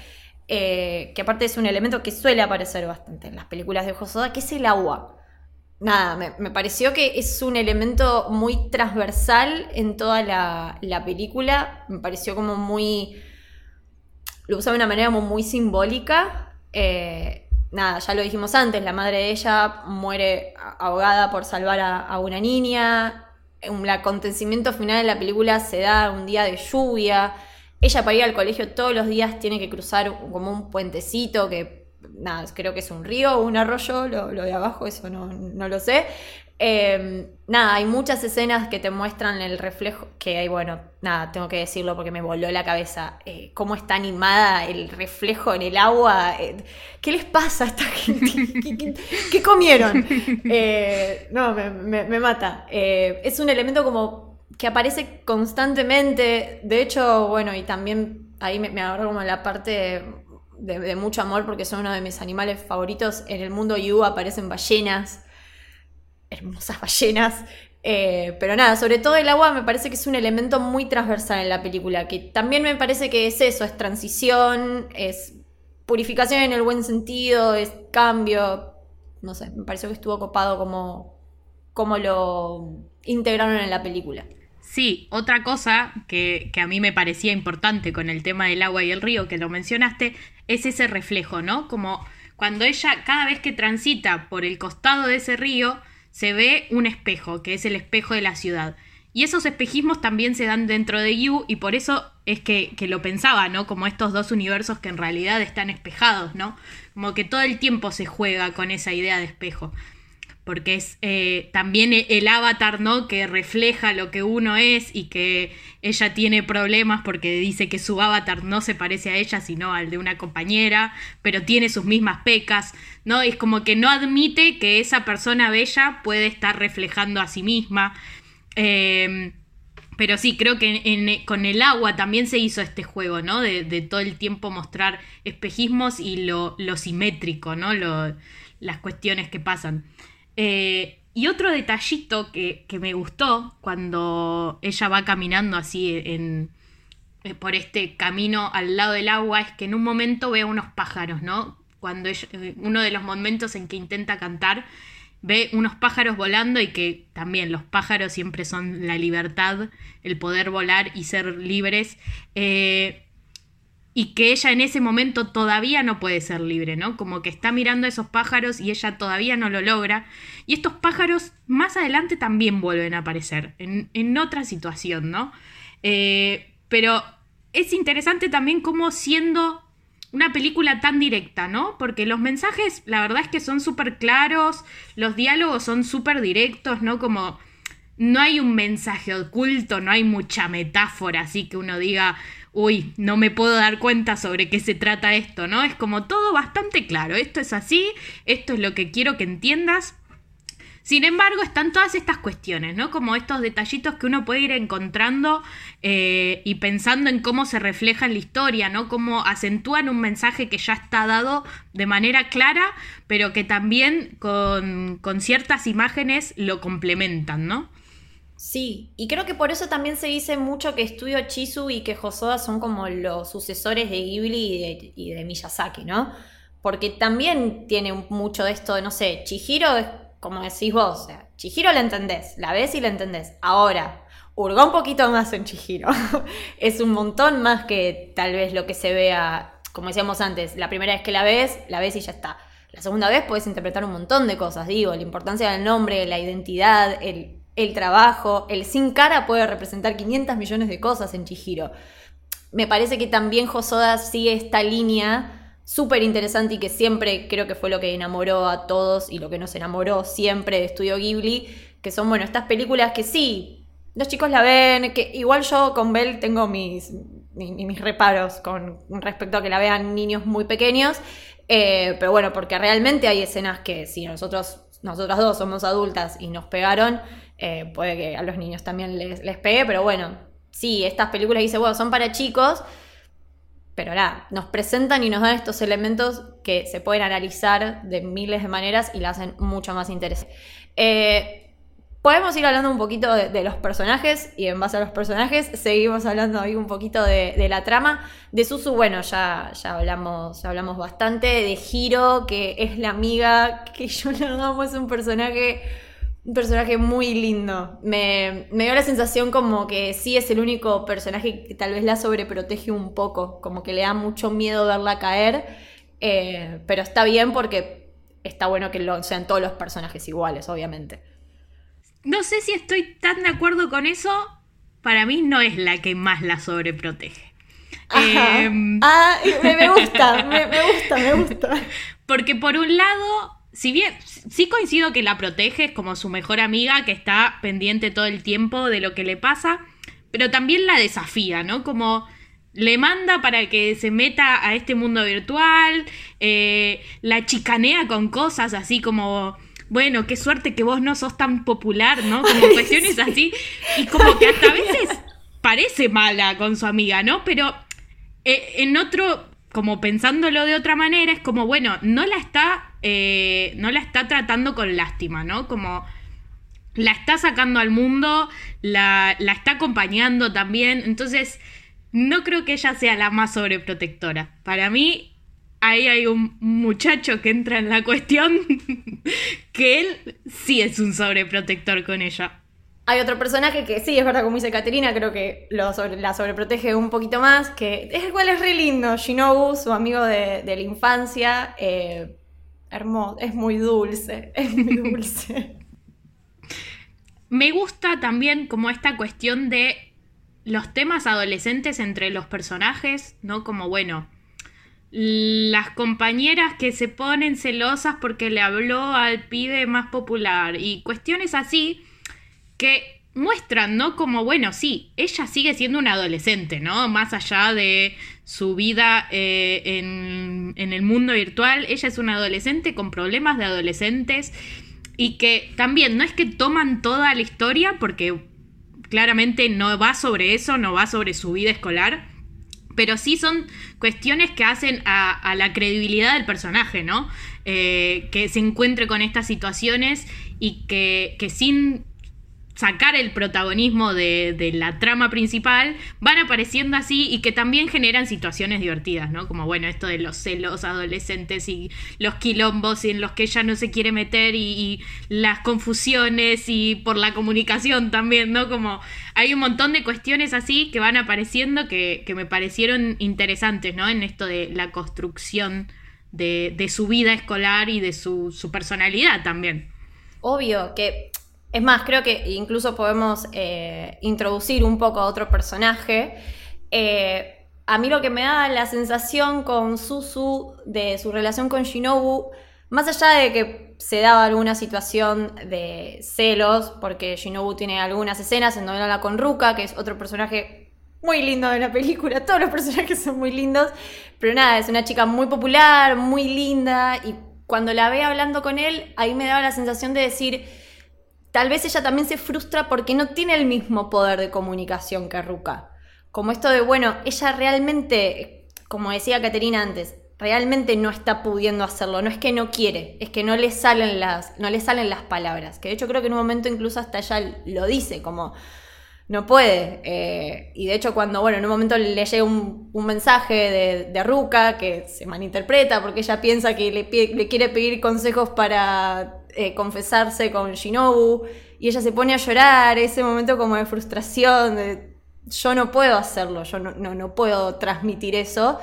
Eh, que aparte es un elemento que suele aparecer bastante en las películas de Josoda, que es el agua nada, me, pareció que es un elemento muy transversal en toda la, película. Me pareció como muy. Lo usaba de una manera muy, simbólica. Eh, nada, ya lo dijimos antes, la madre de ella muere ahogada por salvar a, una niña. El acontecimiento final de la película se da un día de lluvia. Ella para ir al colegio todos los días tiene que cruzar como un puentecito que nada, creo que es un río o un arroyo, lo, de abajo, eso no, lo sé. Em, nada, hay muchas escenas que te muestran el reflejo, que hay, bueno, nada, tengo que decirlo porque me voló la cabeza, eh, cómo está animada el reflejo en el agua, eh, ¿qué les pasa a esta gente? ¿Qué, comieron? Eh, no, me, mata. es un elemento como que aparece constantemente, de hecho, bueno, y también ahí me, me agarro como la parte de, mucho amor porque son uno de mis animales favoritos. En el mundo Yu aparecen ballenas, hermosas ballenas. Eh, pero nada, sobre todo el agua me parece que es un elemento muy transversal en la película, que también me parece que es eso, es transición, es purificación en el buen sentido, es cambio. No sé, me pareció que estuvo copado como, como lo integraron en la película. Sí, otra cosa que, que, a mí me parecía importante con el tema del agua y el río, que lo mencionaste, es ese reflejo, ¿no? Como cuando ella, cada vez que transita por el costado de ese río, se ve un espejo, que es el espejo de la ciudad. Y esos espejismos también se dan dentro de You y por eso es que, que, lo pensaba, ¿no? Como estos dos universos que en realidad están espejados, ¿no? Como que todo el tiempo se juega con esa idea de espejo. Porque es eh, también e-, el avatar, ¿no? Que refleja lo que uno es y que ella tiene problemas porque dice que su avatar no se parece a ella, sino al de una compañera, pero tiene sus mismas pecas, ¿no? Es como que no admite que esa persona bella puede estar reflejando a sí misma. Em, pero sí, creo que con el agua también se hizo este juego, ¿no? De, todo el tiempo mostrar espejismos y lo, simétrico, ¿no? las cuestiones que pasan. Eh, y otro detallito que, me gustó cuando ella va caminando así en, eh, por este camino al lado del agua es que en un momento ve unos pájaros, ¿no? Cuando eh, uno de los momentos en que intenta cantar, ve unos pájaros volando y que también los pájaros siempre son la libertad, el poder volar y ser libres y que ella en ese momento todavía no puede ser libre, ¿no? Como que está mirando a esos pájaros y ella todavía no lo logra. Y estos pájaros más adelante también vuelven a aparecer, en, otra situación, ¿no? Eh, pero es interesante también cómo siendo una película tan directa, ¿no? Porque los mensajes, la verdad es que son súper claros, los diálogos son súper directos, ¿no? Como no hay un mensaje oculto, no hay mucha metáfora, así que uno diga, uy, no me puedo dar cuenta sobre qué se trata esto, ¿no? Es como todo bastante claro, esto es así, esto es lo que quiero que entiendas. Sin embargo, están todas estas cuestiones, ¿no? Como estos detallitos que uno puede ir encontrando eh, y pensando en cómo se refleja en la historia, ¿no? Cómo acentúan un mensaje que ya está dado de manera clara, pero que también con, con ciertas imágenes lo complementan, ¿no? Sí, y creo que por eso también se dice mucho que Estudio Chizu y que Hosoda son como los sucesores de Ghibli y de, Miyazaki, ¿no? Porque también tiene mucho de esto de, no sé, Chihiro es como decís vos, o sea, Chihiro la entendés, la ves y la entendés. Ahora, hurga un poquito más en Chihiro. es un montón más que tal vez lo que se vea, como decíamos antes, la primera vez que la ves, la ves y ya está. La segunda vez puedes interpretar un montón de cosas, digo, la importancia del nombre, la identidad, el el trabajo, el sin cara puede representar 500 millones de cosas en Chihiro. Me parece que también Josoda sigue esta línea súper interesante y que siempre creo que fue lo que enamoró a todos y lo que nos enamoró siempre de Estudio Ghibli, que son, bueno, estas películas que sí, los chicos la ven, que igual yo con Belle tengo mis, mis, reparos con respecto a que la vean niños muy pequeños, eh, pero bueno, porque realmente hay escenas que si nosotros, nosotras dos somos adultas y nos pegaron, eh, puede que a los niños también les, pegue, pero bueno, sí, estas películas dice, bueno, son para chicos, pero nada, nos presentan y nos dan estos elementos que se pueden analizar de miles de maneras y la hacen mucho más interesante. Eh, podemos ir hablando un poquito de, los personajes y en base a los personajes seguimos hablando ahí un poquito de, la trama. De Susu, bueno, ya, ya, hablamos, hablamos bastante. De Hiro, que es la amiga que yo la amo, es un personaje un personaje muy lindo. Me, dio la sensación como que sí es el único personaje que tal vez la sobreprotege un poco, como que le da mucho miedo verla caer, eh, pero está bien porque está bueno que lo, sean todos los personajes iguales, obviamente. No sé si estoy tan de acuerdo con eso. Para mí no es la que más la sobreprotege. Em, ah, me, gusta, me gusta, me gusta. Porque por un lado si bien sí coincido que la protege, es como su mejor amiga que está pendiente todo el tiempo de lo que le pasa, pero también la desafía, ¿no? Como le manda para que se meta a este mundo virtual, eh, la chicanea con cosas así como, bueno, qué suerte que vos no sos tan popular, ¿no? Como cuestiones así, y como que hasta a veces parece mala con su amiga, ¿no? Pero eh, en otro como pensándolo de otra manera, es como, bueno, no la está, eh, no la está tratando con lástima, ¿no? Como la está sacando al mundo, la, está acompañando también, entonces no creo que ella sea la más sobreprotectora. Para mí, ahí hay un muchacho que entra en la cuestión que él sí es un sobreprotector con ella. Hay otro personaje que sí, es verdad, como dice Caterina, creo que lo la sobreprotege un poquito más, que es el cual es re lindo, Shinobu, su amigo de, la infancia, eh, hermoso, es muy dulce, es muy dulce. Me gusta también como esta cuestión de los temas adolescentes entre los personajes, ¿no? Como, bueno, las compañeras que se ponen celosas porque le habló al pibe más popular y cuestiones así que muestran, ¿no? Como, bueno, sí, ella sigue siendo una adolescente, ¿no? Más allá de su vida eh, en, en el mundo virtual, ella es una adolescente con problemas de adolescentes y que también no es que toman toda la historia porque claramente no va sobre eso, no va sobre su vida escolar, pero sí son cuestiones que hacen a, la credibilidad del personaje, ¿no? Eh, que se encuentre con estas situaciones y que, que sin sacar el protagonismo de, la trama principal, van apareciendo así y que también generan situaciones divertidas, ¿no? Como bueno, esto de los celos adolescentes y los quilombos en los que ella no se quiere meter y, las confusiones y por la comunicación también, ¿no? Como hay un montón de cuestiones así que van apareciendo que, me parecieron interesantes, ¿no? En esto de la construcción de, su vida escolar y de su, su personalidad también. Obvio que es más, creo que incluso podemos eh, introducir un poco a otro personaje. Eh, a mí lo que me da la sensación con Susu de su relación con Shinobu, más allá de que se daba alguna situación de celos, porque Shinobu tiene algunas escenas en donde habla con Ruka, que es otro personaje muy lindo de la película, todos los personajes son muy lindos, pero nada, es una chica muy popular, muy linda, y cuando la ve hablando con él, ahí me daba la sensación de decir, tal vez ella también se frustra porque no tiene el mismo poder de comunicación que Ruka. Como esto de, bueno, ella realmente, como decía Caterina antes, realmente no está pudiendo hacerlo. No es que no quiere, es que no le salen las, no le salen las palabras. Que de hecho creo que en un momento incluso hasta ella lo dice, como no puede. Eh, y de hecho cuando, bueno, en un momento le llega un, mensaje de, de, Ruka que se malinterpreta porque ella piensa que le, le quiere pedir consejos para eh, confesarse con Shinobu y ella se pone a llorar, ese momento como de frustración, de yo no puedo hacerlo, yo no, no, puedo transmitir eso.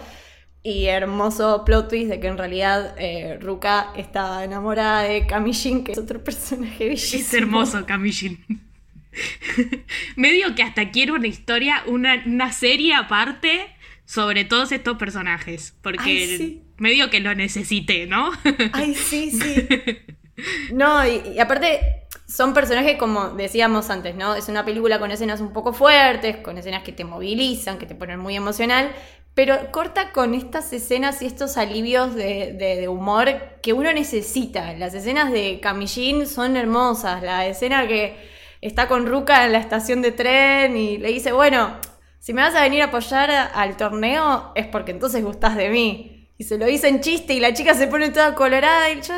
Y hermoso plot twist de que en realidad eh, Ruka estaba enamorada de Kamishin, que es otro personaje bellísimo. Es hermoso Kamishin. Medio que hasta quiero una historia, una, una serie aparte sobre todos estos personajes. Porque medio que lo necesité, ¿no? Ay, sí, sí. No, y, aparte son personajes como decíamos antes, ¿no? Es una película con escenas un poco fuertes, con escenas que te movilizan, que te ponen muy emocional, pero corta con estas escenas y estos alivios de, humor que uno necesita. Las escenas de Camillín son hermosas. La escena que está con Ruka en la estación de tren y le dice, bueno, si me vas a venir a apoyar al torneo es porque entonces gustás de mí. Y se lo dice en chiste y la chica se pone toda colorada y yo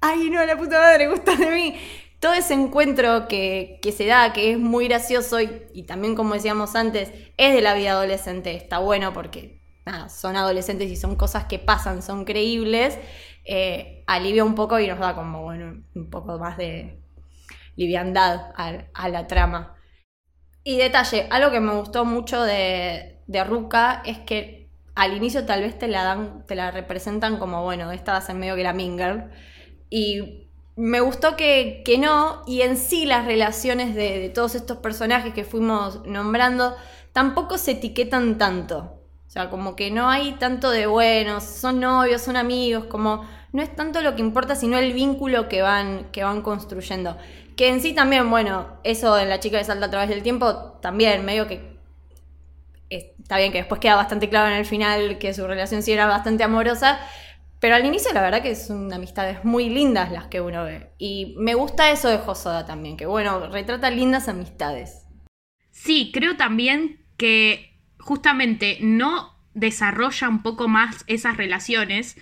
ay no, la puta madre, gusta de mí. Todo ese encuentro que, se da, que es muy gracioso y, también, como decíamos antes, es de la vida adolescente. Está bueno porque son adolescentes y son cosas que pasan, son creíbles. Eh, alivia un poco y nos da como, bueno, un poco más de liviandad a, la trama. Y detalle, algo que me gustó mucho de, de Ruka es que al inicio tal vez te la dan, te la representan como, bueno, esta va a ser medio que la Minger. Y me gustó que, no, y en sí las relaciones de, todos estos personajes que fuimos nombrando tampoco se etiquetan tanto. O sea, como que no hay tanto de, bueno, son novios, son amigos, como no es tanto lo que importa, sino el vínculo que van, que van construyendo. Que en sí también, bueno, eso en la chica que salta a través del tiempo, también medio que está bien que después queda bastante claro en el final que su relación sí era bastante amorosa, pero al inicio la verdad que son amistades muy lindas las que uno ve. Y me gusta eso de Josoda también, que bueno, retrata lindas amistades. Sí, creo también que justamente no desarrolla un poco más esas relaciones,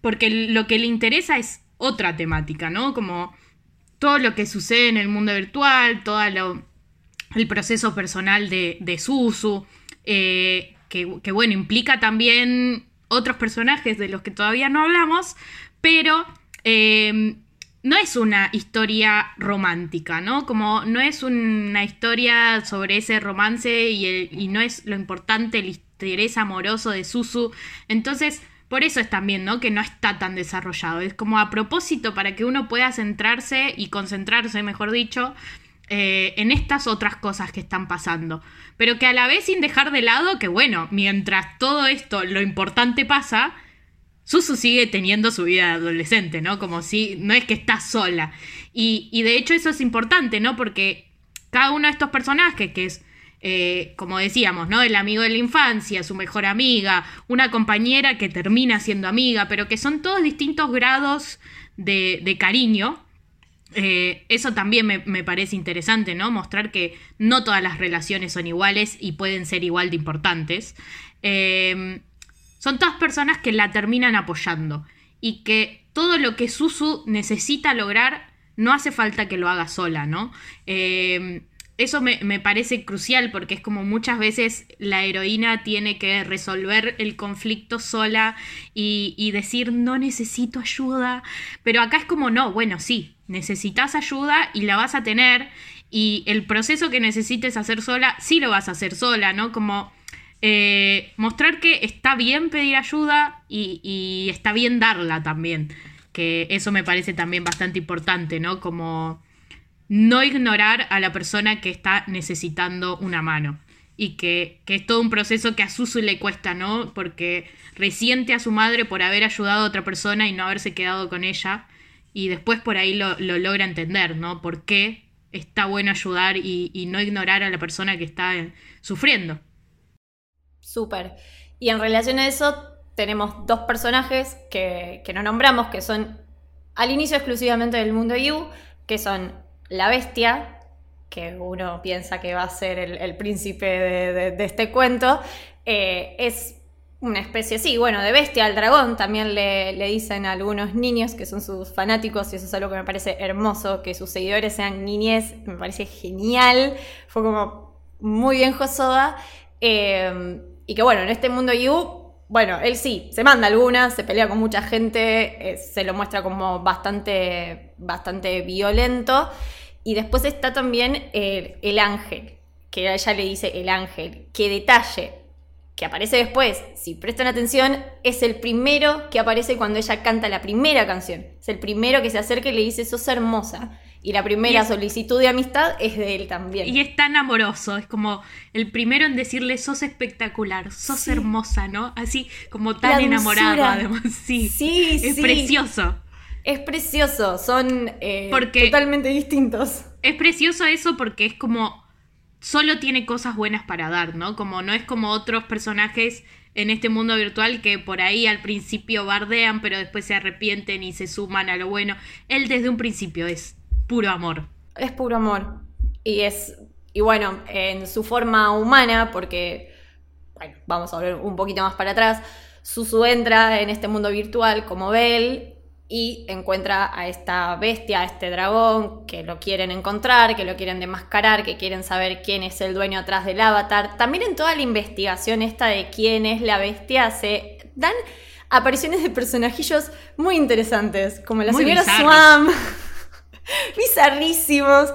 porque lo que le interesa es otra temática, ¿no? Como todo lo que sucede en el mundo virtual, todo el proceso personal de, de Susu, eh, que, bueno, implica también otros personajes de los que todavía no hablamos, pero eh, no es una historia romántica, ¿no? Como no es una historia sobre ese romance y, no es lo importante el interés amoroso de Susu. Entonces, por eso es también, ¿no? Que no está tan desarrollado. Es como a propósito para que uno pueda centrarse y concentrarse, mejor dicho, eh, en estas otras cosas que están pasando. Pero que a la vez sin dejar de lado que, bueno, mientras todo esto, lo importante pasa, Susu sigue teniendo su vida de adolescente, ¿no? Como si no es que está sola. Y, y de hecho eso es importante, ¿no? Porque cada uno de estos personajes, que es eh, como decíamos, ¿no? El amigo de la infancia, su mejor amiga, una compañera que termina siendo amiga, pero que son todos distintos grados de, cariño. Eh, eso también me, parece interesante, ¿no? Mostrar que no todas las relaciones son iguales y pueden ser igual de importantes. Eh, son todas personas que la terminan apoyando y que todo lo que Susu necesita lograr no hace falta que lo haga sola, ¿no? Eso me, parece crucial porque es como muchas veces la heroína tiene que resolver el conflicto sola y, decir no necesito ayuda, pero acá es como no, bueno, sí, necesitas ayuda y la vas a tener y el proceso que necesites hacer sola, sí lo vas a hacer sola, ¿no? Como eh, mostrar que está bien pedir ayuda y, y está bien darla también, que eso me parece también bastante importante, ¿no? Como no ignorar a la persona que está necesitando una mano. Y que, es todo un proceso que a Susu le cuesta, ¿no? Porque resiente a su madre por haber ayudado a otra persona y no haberse quedado con ella. Y después por ahí lo, logra entender, ¿no? Por qué está bueno ayudar y, no ignorar a la persona que está eh, sufriendo. Súper. Y en relación a eso, tenemos dos personajes que, no nombramos, que son al inicio exclusivamente del mundo You, que son la bestia, que uno piensa que va a ser el, príncipe de, este cuento, eh, es una especie, sí, bueno, de bestia. Al dragón, también le, dicen a algunos niños que son sus fanáticos, y eso es algo que me parece hermoso, que sus seguidores sean niñez, me parece genial, fue como muy bien Josoda, eh, y que bueno, en este mundo Yu, bueno, él sí, se manda algunas, se pelea con mucha gente, eh, se lo muestra como bastante, bastante violento, y después está también el, ángel, que ella le dice el ángel. Qué detalle, que aparece después, si prestan atención, es el primero que aparece cuando ella canta la primera canción. Es el primero que se acerca y le dice, sos hermosa. Y la primera solicitud de amistad es de él también. Y es tan amoroso, es como el primero en decirle, sos espectacular, sos hermosa, ¿no? Así como tan enamorado, además. Sí, sí es precioso. Es precioso, son eh, totalmente distintos. Es precioso eso porque es como solo tiene cosas buenas para dar, ¿no? Como no es como otros personajes en este mundo virtual que por ahí al principio bardean, pero después se arrepienten y se suman a lo bueno. Él desde un principio es puro amor. Es puro amor. Y es, y bueno, en su forma humana, porque, bueno, vamos a ver un poquito más para atrás, Susu entra en este mundo virtual como Belle y encuentra a esta bestia, a este dragón, que lo quieren encontrar, que lo quieren demascarar, que quieren saber quién es el dueño atrás del avatar. También en toda la investigación esta de quién es la bestia se dan apariciones de personajillos muy interesantes, como la señora Swam, bizarrísimos,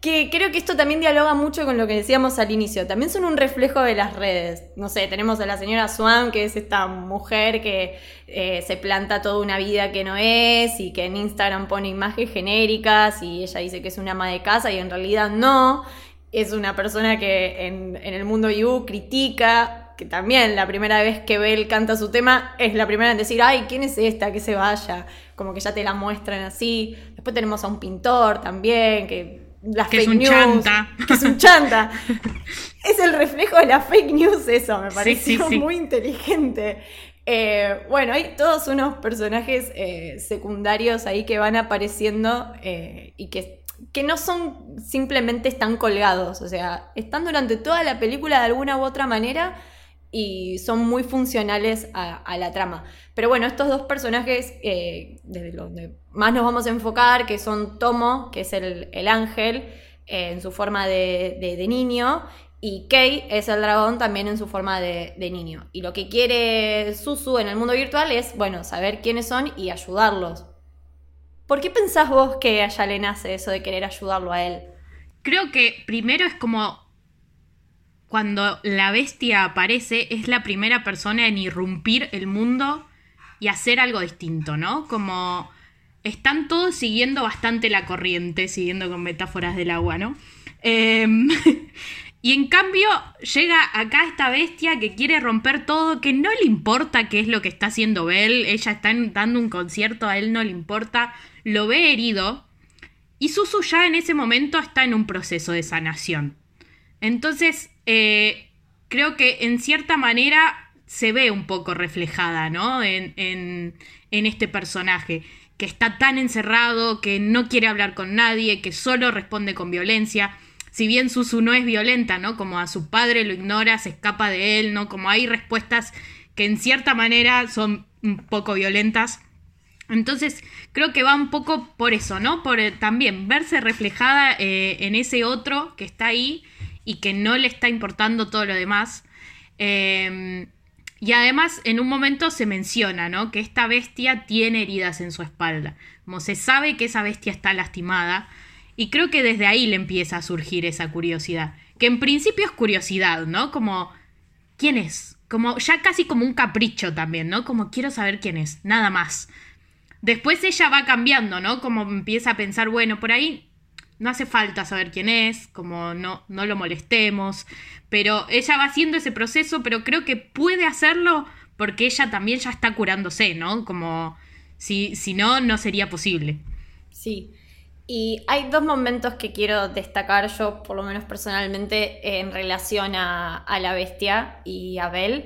que creo que esto también dialoga mucho con lo que decíamos al inicio. También son un reflejo de las redes. No sé, tenemos a la señora Swan, que es esta mujer que eh, se planta toda una vida que no es y que en Instagram pone imágenes genéricas y ella dice que es una ama de casa y en realidad no. Es una persona que en, el mundo You critica, que también la primera vez que Bell canta su tema es la primera en decir, ay, ¿quién es esta? Que se vaya. Como que ya te la muestran así. Después tenemos a un pintor también, que que es un chanta. Que es un chanta. es el reflejo de la fake news, eso me pareció muy inteligente. Eh, bueno, hay todos unos personajes eh, secundarios ahí que van apareciendo eh, y que, que no son simplemente están colgados, o sea, están durante toda la película de alguna u otra manera y son muy funcionales a, la trama. Pero bueno, estos dos personajes, eh, desde donde más nos vamos a enfocar, que son Tomo, que es el, ángel, eh, en su forma de, niño, y Kei es el dragón también en su forma de, niño. Y lo que quiere Susu en el mundo virtual es, bueno, saber quiénes son y ayudarlos. ¿Por qué pensás vos que a ella le nace eso de querer ayudarlo a él? Creo que primero es como cuando la bestia aparece, es la primera persona en irrumpir el mundo y hacer algo distinto, ¿no? Como están todos siguiendo bastante la corriente, siguiendo con metáforas del agua, ¿no? Em, y en cambio llega acá esta bestia que quiere romper todo, que no le importa qué es lo que está haciendo Bell, ella está dando un concierto, a él no le importa, lo ve herido y Susu ya en ese momento está en un proceso de sanación. Entonces, eh, creo que en cierta manera se ve un poco reflejada, ¿no? En, en, este personaje que está tan encerrado, que no quiere hablar con nadie, que solo responde con violencia si bien Susu no es violenta, ¿no? Como a su padre lo ignora, se escapa de él, ¿no? Como hay respuestas que en cierta manera son un poco violentas. Entonces, creo que va un poco por eso, ¿no? Por eh, también verse reflejada eh, en ese otro que está ahí y que no le está importando todo lo demás. Em, y además, en un momento se menciona, ¿no? Que esta bestia tiene heridas en su espalda. Como se sabe que esa bestia está lastimada. Y creo que desde ahí le empieza a surgir esa curiosidad. Que en principio es curiosidad, ¿no? Como, ¿quién es? Como ya casi como un capricho también, ¿no? Como quiero saber quién es, nada más. Después ella va cambiando, ¿no? Como empieza a pensar, bueno, por ahí no hace falta saber quién es, como no, no lo molestemos, pero ella va haciendo ese proceso, pero creo que puede hacerlo porque ella también ya está curándose, ¿no? Como si, si no, no sería posible. Sí, y hay dos momentos que quiero destacar yo, por lo menos personalmente, en relación a, la bestia y a Bell.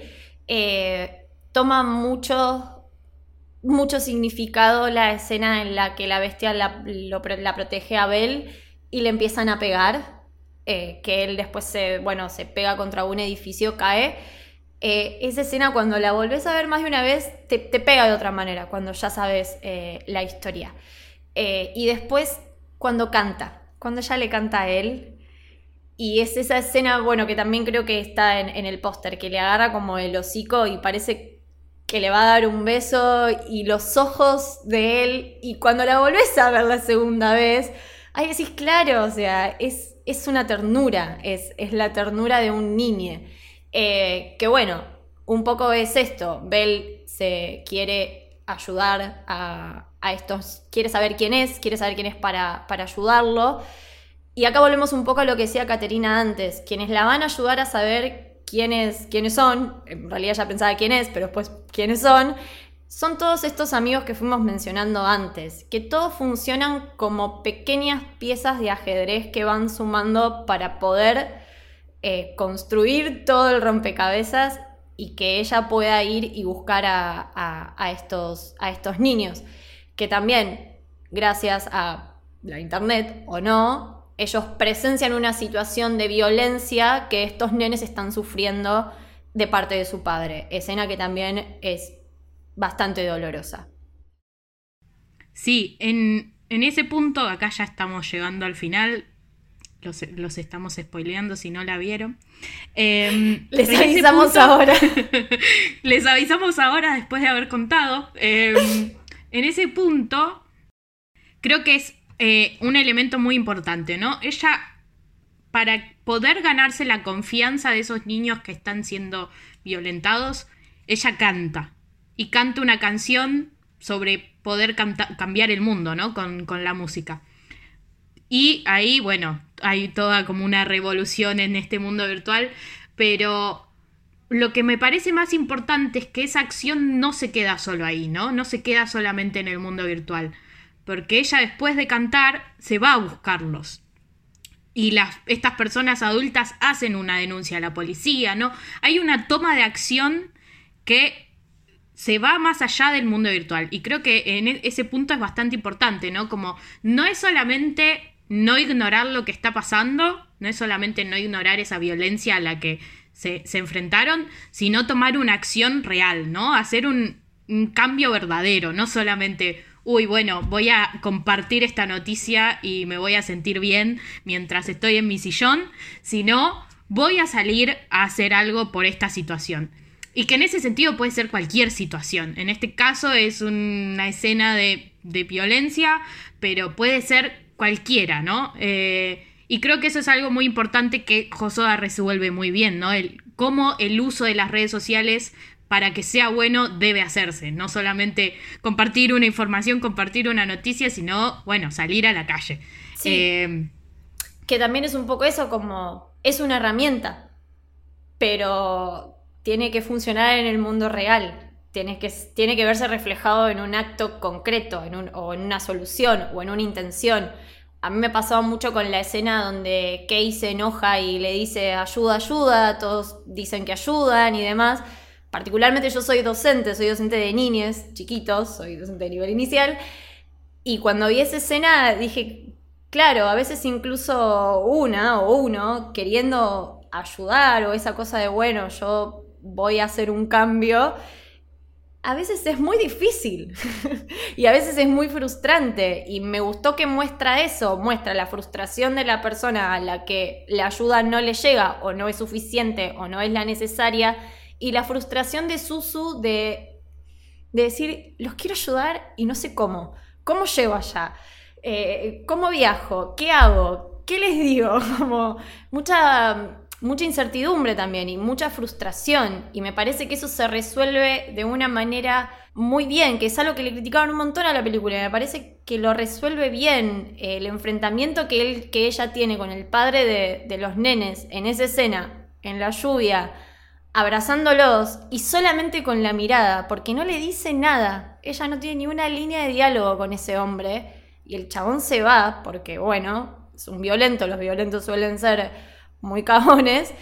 Eh, toma mucho, mucho significado la escena en la que la bestia la, protege a Bell y le empiezan a pegar, eh, que él después se, bueno, se pega contra un edificio, cae. Eh, esa escena cuando la volvés a ver más de una vez te, pega de otra manera, cuando ya sabes la historia. y después cuando canta, cuando ella le canta a él. Y es esa escena, bueno, que también creo que está en, el póster, que le agarra como el hocico y parece que le va a dar un beso y los ojos de él. Y cuando la volvés a ver la segunda vez, ahí decís, claro, o sea, es, es una ternura, es, es, la ternura de un niño. Eh, que bueno, un poco es esto, Bell se quiere ayudar a, a estos, quiere saber quién es, quiere saber quién es para, para ayudarlo. Y acá volvemos un poco a lo que decía Caterina antes, quienes la van a ayudar a saber quiénes, quiénes son, en realidad ya pensaba quién es, pero después quiénes son, son todos estos amigos que fuimos mencionando antes, que todos funcionan como pequeñas piezas de ajedrez que van sumando para poder eh, construir todo el rompecabezas y que ella pueda ir y buscar a, estos, a estos niños que también, gracias a la internet o no, ellos presencian una situación de violencia que estos nenes están sufriendo de parte de su padre. Escena que también es bastante dolorosa. Sí, en, ese punto, acá ya estamos llegando al final. Los, estamos spoileando si no la vieron. Em, les avisamos ahora. les avisamos ahora después de haber contado. Em, en ese punto, creo que es eh, un elemento muy importante, ¿no? Ella, para poder ganarse la confianza de esos niños que están siendo violentados, ella canta. Y canta una canción sobre poder cambiar el mundo, ¿no? Con, con la música. Y ahí, bueno, hay toda como una revolución en este mundo virtual, pero lo que me parece más importante es que esa acción no se queda solo ahí, ¿no? No se queda solamente en el mundo virtual. Porque ella después de cantar se va a buscarlos. Y las, estas personas adultas hacen una denuncia a la policía, ¿no? Hay una toma de acción que se va más allá del mundo virtual. Y creo que en e, ese punto es bastante importante, ¿no? Como no es solamente no ignorar lo que está pasando, no es solamente no ignorar esa violencia a la que se, enfrentaron, sino tomar una acción real, ¿no? Hacer un, cambio verdadero, no solamente uy, bueno, voy a compartir esta noticia y me voy a sentir bien mientras estoy en mi sillón, sino voy a salir a hacer algo por esta situación. Y que en ese sentido puede ser cualquier situación. En este caso es una escena de, violencia, pero puede ser cualquiera, ¿no? Eh, y creo que eso es algo muy importante que Josoda resuelve muy bien, ¿no? El, cómo el uso de las redes sociales para que sea bueno debe hacerse. No solamente compartir una información, compartir una noticia, sino, bueno, salir a la calle. Eh, que también es un poco eso, como es una herramienta, pero tiene que funcionar en el mundo real. Tiene que, tiene que verse reflejado en un acto concreto, en un, o en una solución, o en una intención. A mí me pasaba mucho con la escena donde Kay se enoja y le dice ayuda, ayuda, todos dicen que ayudan y demás. Particularmente yo soy docente, soy docente de niños chiquitos, soy docente de nivel inicial. Y cuando vi esa escena dije, claro, a veces incluso una o uno queriendo ayudar o esa cosa de, bueno, yo voy a hacer un cambio, a veces es muy difícil y a veces es muy frustrante. Y me gustó que muestra eso, muestra la frustración de la persona a la que la ayuda no le llega o no es suficiente o no es la necesaria y la frustración de Susu de, decir, los quiero ayudar y no sé cómo, cómo llego allá, eh, cómo viajo, qué hago, qué les digo, como mucha mucha incertidumbre también y mucha frustración. Y me parece que eso se resuelve de una manera muy bien, que es algo que le criticaban un montón a la película. Me parece que lo resuelve bien el enfrentamiento que, él, que ella tiene con el padre de, de los nenes en esa escena, en la lluvia, abrazándolos y solamente con la mirada, porque no le dice nada. Ella no tiene ni una línea de diálogo con ese hombre y el chabón se va porque, bueno, es un violento, los violentos suelen ser muy cajones,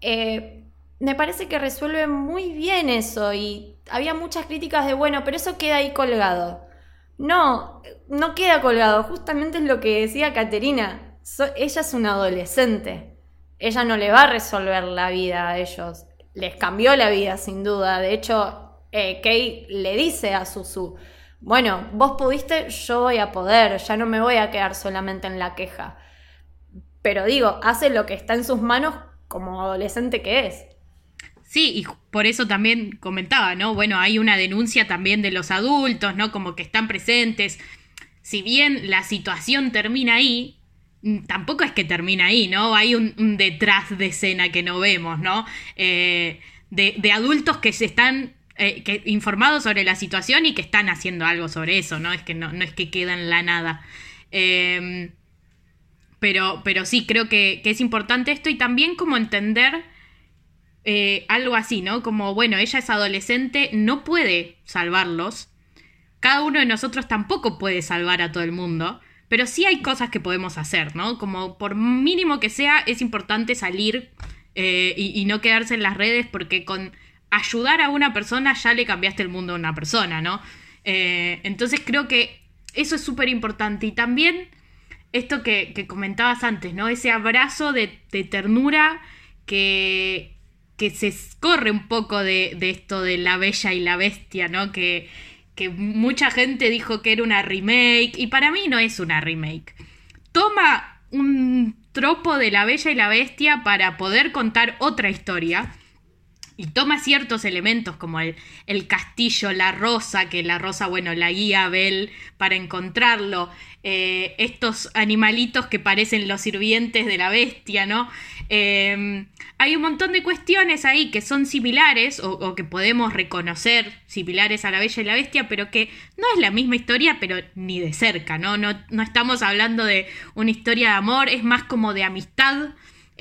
eh, me parece que resuelve muy bien eso y había muchas críticas de, bueno, pero eso queda ahí colgado. No, no queda colgado, justamente es lo que decía Caterina, ella es una adolescente, ella no le va a resolver la vida a ellos, les cambió la vida sin duda, de hecho, eh, Kay le dice a Susu, bueno, vos pudiste, yo voy a poder, ya no me voy a quedar solamente en la queja. Pero digo, hace lo que está en sus manos como adolescente que es. Sí, y por eso también comentaba, ¿no? Bueno, hay una denuncia también de los adultos, ¿no? Como que están presentes. Si bien la situación termina ahí, mm, tampoco es que termina ahí, ¿no? Hay un, detrás de escena que no vemos, ¿no? Eh, de, adultos que se están eh, que, informados sobre la situación y que están haciendo algo sobre eso, ¿no? Es que no, no es que queda en la nada. Eh, pero, pero sí, creo que, es importante esto y también como entender eh, algo así, ¿no? Como, bueno, ella es adolescente, no puede salvarlos. Cada uno de nosotros tampoco puede salvar a todo el mundo. Pero sí hay cosas que podemos hacer, ¿no? Como por mínimo que sea, es importante salir eh, y, no quedarse en las redes porque con ayudar a una persona ya le cambiaste el mundo a una persona, ¿no? Eh, entonces creo que eso es súper importante. Y también esto que, comentabas antes, ¿no? Ese abrazo de, ternura que, que, se escorre un poco de, esto de la bella y la bestia, ¿no? Que, que mucha gente dijo que era una remake y para mí no es una remake. Toma un tropo de la bella y la bestia para poder contar otra historia y toma ciertos elementos como el, castillo, la rosa, que la rosa, bueno, la guía a Bell para encontrarlo, eh, estos animalitos que parecen los sirvientes de la bestia, ¿no? Em, hay un montón de cuestiones ahí que son similares o, que podemos reconocer similares a la Bella y la Bestia, pero que no es la misma historia, pero ni de cerca, ¿no? No, no estamos hablando de una historia de amor, es más como de amistad.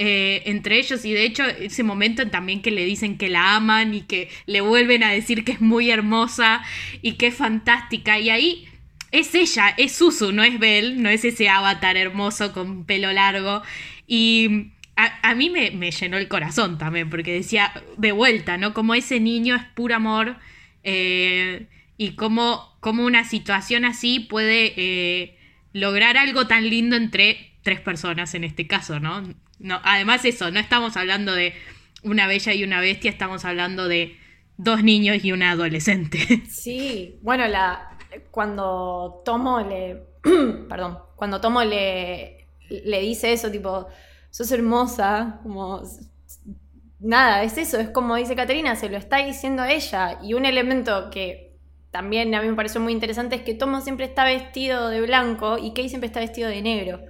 Eh, entre ellos y de hecho ese momento también que le dicen que la aman y que le vuelven a decir que es muy hermosa y que es fantástica y ahí es ella, es Susu, no es Belle, no es ese avatar hermoso con pelo largo. Y a, mí me, llenó el corazón también, porque decía, de vuelta, ¿no? Como ese niño es puro amor eh, y cómo, una situación así puede eh, lograr algo tan lindo entre tres personas en este caso, ¿no? No además eso, no estamos hablando de una bella y una bestia, estamos hablando de dos niños y una adolescente. Sí, bueno, la, cuando Tomo le. perdón. Cuando Tomo le, le dice eso, tipo, sos hermosa, como. Nada, es eso, es como dice Caterina, se lo está diciendo ella. Y un elemento que también a mí me pareció muy interesante es que Tomo siempre está vestido de blanco y Kay siempre está vestido de negro.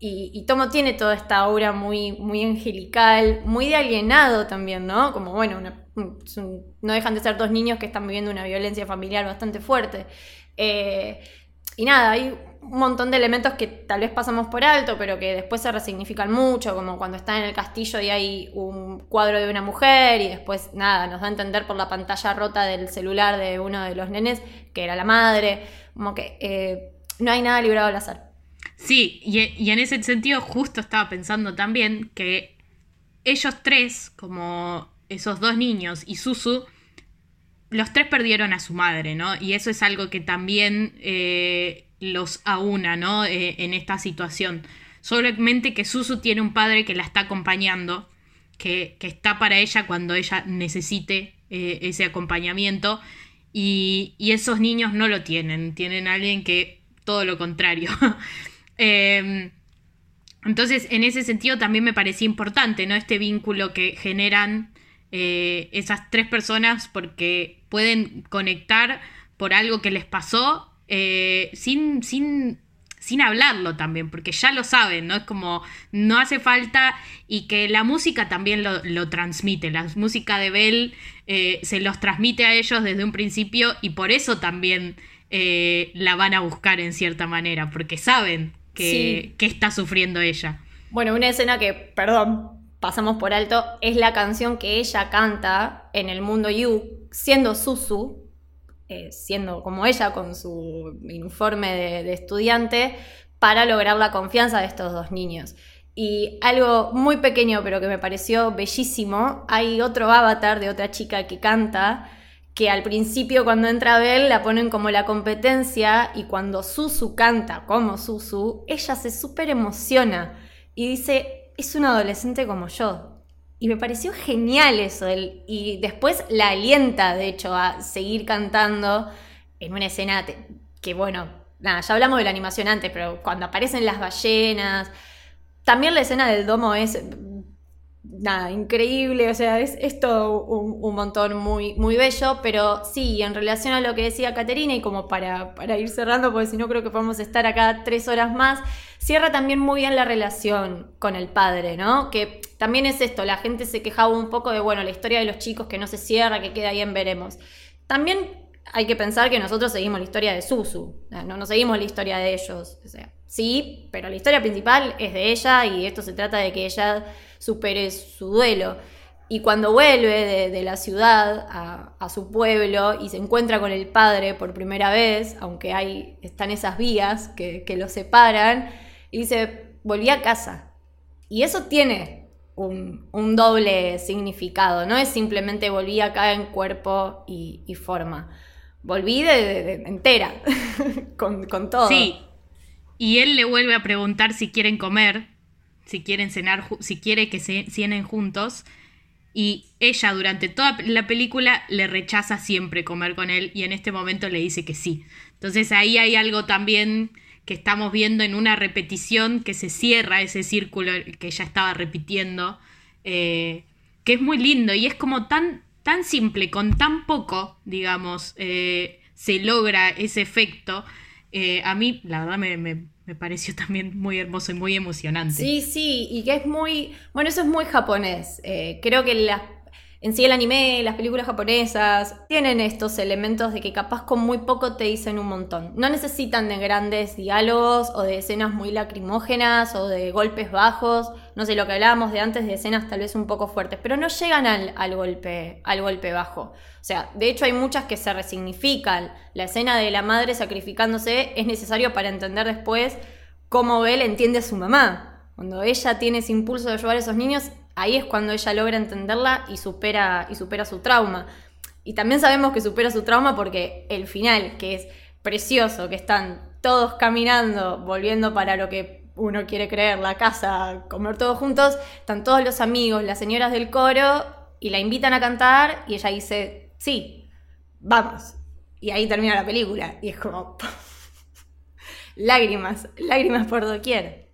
Y, Tomo tiene toda esta aura muy, muy angelical, muy de alienado también, ¿no? Como, bueno, no dejan de ser dos niños que están viviendo una violencia familiar bastante fuerte. Eh, y nada, hay un montón de elementos que tal vez pasamos por alto, pero que después se resignifican mucho, como cuando está en el castillo y hay un cuadro de una mujer y después nada, nos da a entender por la pantalla rota del celular de uno de los nenes que era la madre, como que eh, no hay nada librado al azar. Sí, y, y en ese sentido justo estaba pensando también que ellos tres, como esos dos niños y Susu, los tres perdieron a su madre, ¿no? Y eso es algo que también eh, los aúna, ¿no? Eh, en esta situación. Solamente que Susu tiene un padre que la está acompañando, que, está para ella cuando ella necesite eh, ese acompañamiento. Y, esos niños no lo tienen, tienen a alguien que todo lo contrario. Em, entonces, en ese sentido también me parecía importante, ¿no? Este vínculo que generan esas tres personas porque pueden conectar por algo que les pasó eh, sin, sin, sin hablarlo también, porque ya lo saben, ¿no? Es como, no hace falta y que la música también lo, transmite, la música de Bell eh, se los transmite a ellos desde un principio y por eso también eh, la van a buscar en cierta manera, porque saben que, que está sufriendo ella. Bueno, una escena que, perdón, pasamos por alto, es la canción que ella canta en el mundo You, siendo Susu, eh, siendo como ella con su uniforme de, estudiante, para lograr la confianza de estos dos niños. Y algo muy pequeño, pero que me pareció bellísimo, hay otro avatar de otra chica que canta, que al principio cuando entra a ver la ponen como la competencia y cuando Susu canta como Susu, ella se súper emociona y dice, es un adolescente como yo, y me pareció genial eso. y después la alienta, de hecho, a seguir cantando en una escena que, bueno, nada, ya hablamos de la animación antes, pero cuando aparecen las ballenas. También la escena del domo es nada, increíble, o sea, es, es todo un, montón muy, muy bello, pero sí, en relación a lo que decía Caterina, y como para, para ir cerrando, porque si no creo que podemos estar acá tres horas más, cierra también muy bien la relación con el padre, ¿no? Que también es esto, la gente se quejaba un poco de, bueno, la historia de los chicos que no se cierra, que queda ahí en veremos. También hay que pensar que nosotros seguimos la historia de Susu, no, no seguimos la historia de ellos. O sea, sí, pero la historia principal es de ella y esto se trata de que ella supere su duelo. Y cuando vuelve de, la ciudad a, su pueblo y se encuentra con el padre por primera vez, aunque hay, están esas vías que, que lo separan, y dice, volví a casa. Y eso tiene un, doble significado, no es simplemente volví acá en cuerpo y, forma. Volví de, entera, con, con todo. Sí, y él le vuelve a preguntar si quieren comer si quieren cenar, si quiere que se cenen juntos. Y ella durante toda la película le rechaza siempre comer con él y en este momento le dice que sí. Entonces ahí hay algo también que estamos viendo en una repetición que se cierra ese círculo que ella estaba repitiendo, eh, que es muy lindo y es como tan, tan simple, con tan poco, digamos, eh, se logra ese efecto. Eh, a mí, la verdad, me me pareció también muy hermoso y muy emocionante. Sí, sí, y que es muy, bueno, eso es muy japonés. Eh, creo que la, en sí el anime, las películas japonesas, tienen estos elementos de que capaz con muy poco te dicen un montón. No necesitan de grandes diálogos o de escenas muy lacrimógenas o de golpes bajos, no sé, lo que hablábamos de antes de escenas tal vez un poco fuertes, pero no llegan al, golpe, al golpe bajo. O sea, de hecho hay muchas que se resignifican. La escena de la madre sacrificándose es necesario para entender después cómo Belle entiende a su mamá. Cuando ella tiene ese impulso de ayudar a esos niños, ahí es cuando ella logra entenderla y supera, y supera su trauma. Y también sabemos que supera su trauma porque el final, que es precioso, que están todos caminando, volviendo para lo que uno quiere creer, la casa, comer todos juntos, están todos los amigos, las señoras del coro, y la invitan a cantar, y ella dice, sí, vamos. Y ahí termina la película, y es como... lágrimas, lágrimas por doquier.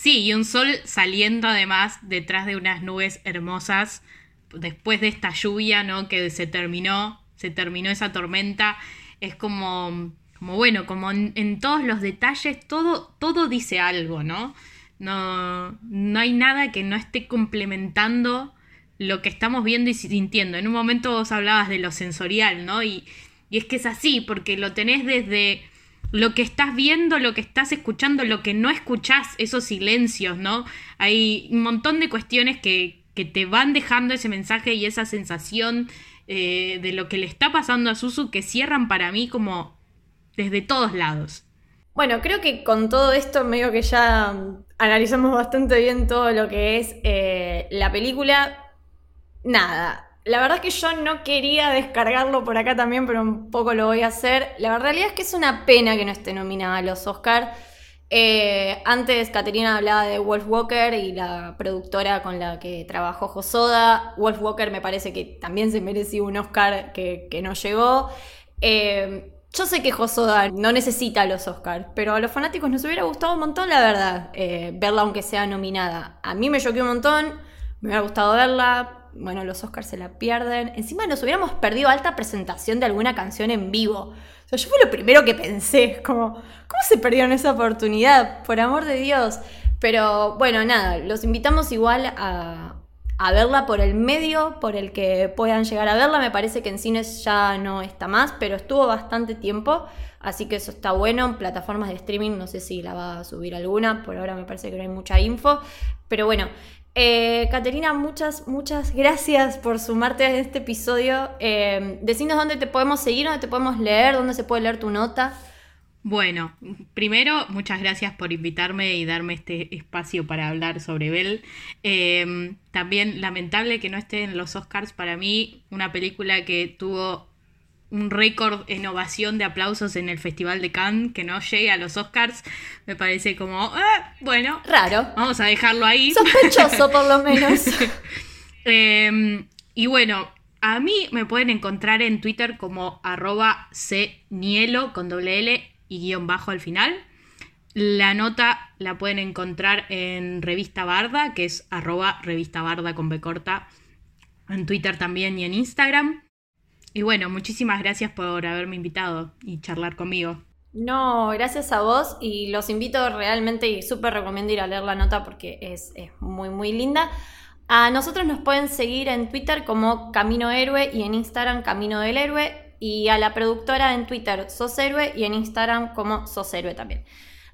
Sí, y un sol saliendo además detrás de unas nubes hermosas después de esta lluvia, ¿no? Que se terminó, se terminó esa tormenta. Es como, como bueno, como en, todos los detalles, todo, todo dice algo, ¿no? No, no hay nada que no esté complementando lo que estamos viendo y sintiendo. En un momento vos hablabas de lo sensorial, ¿no? Y, y es que es así, porque lo tenés desde lo que estás viendo, lo que estás escuchando, lo que no escuchás, esos silencios, ¿no? Hay un montón de cuestiones que, que te van dejando ese mensaje y esa sensación eh, de lo que le está pasando a Susu que cierran para mí como desde todos lados. Bueno, creo que con todo esto medio que ya analizamos bastante bien todo lo que es eh, la película. Nada, la verdad es que yo no quería descargarlo por acá también, pero un poco lo voy a hacer. La realidad es que es una pena que no esté nominada a los Oscars. Eh, antes Caterina hablaba de Wolf Walker y la productora con la que trabajó Josoda. Wolf Walker me parece que también se merecía un Oscar que, no llegó. Eh, yo sé que Josoda no necesita los Oscars, pero a los fanáticos nos hubiera gustado un montón, la verdad, eh, verla aunque sea nominada. A mí me choqueó un montón, me hubiera gustado verla, bueno, los Oscars se la pierden. Encima nos hubiéramos perdido alta presentación de alguna canción en vivo. O yo fue lo primero que pensé, como, ¿cómo se perdieron esa oportunidad? Por amor de Dios. Pero bueno, nada, los invitamos igual a, a verla por el medio por el que puedan llegar a verla. Me parece que en cines ya no está más, pero estuvo bastante tiempo. Así que eso está bueno. En plataformas de streaming no sé si la va a subir alguna. Por ahora me parece que no hay mucha info. Pero bueno, eh, Caterina, muchas, muchas gracias por sumarte a este episodio. Eh, decinos dónde te podemos seguir, dónde te podemos leer, dónde se puede leer tu nota. Bueno, primero, muchas gracias por invitarme y darme este espacio para hablar sobre Bell. Eh, también lamentable que no esté en los Oscars para mí, una película que tuvo un récord en ovación de aplausos en el Festival de Cannes, que no llegue a los Oscars, me parece como, ah, bueno, raro. Vamos a dejarlo ahí. Sospechoso por lo menos. Em, y bueno, a mí me pueden encontrar en Twitter como arroba cnielo con doble L y guion bajo al final. La nota la pueden encontrar en Revista Barda, que es arroba revista barda con B corta, en Twitter también y en Instagram. Y bueno, muchísimas gracias por haberme invitado y charlar conmigo. No, gracias a vos y los invito realmente y súper recomiendo ir a leer la nota porque es, muy muy linda. A nosotros nos pueden seguir en Twitter como Camino Héroe y en Instagram Camino del Héroe y a la productora en Twitter Sos Héroe y en Instagram como Sos Héroe también.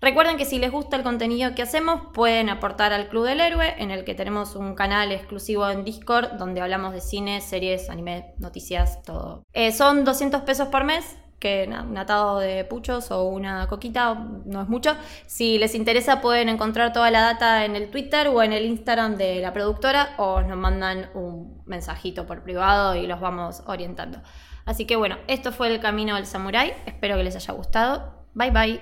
Recuerden que si les gusta el contenido que hacemos, pueden aportar al Club del Héroe, en el que tenemos un canal exclusivo en Discord donde hablamos de cine, series, anime, noticias, todo. Eh, son 200 pesos por mes, que un atado de puchos o una coquita, no es mucho. Si les interesa pueden encontrar toda la data en el Twitter o en el Instagram de la productora o nos mandan un mensajito por privado y los vamos orientando. Así que bueno, esto fue el camino del samurái, espero que les haya gustado. Bye bye.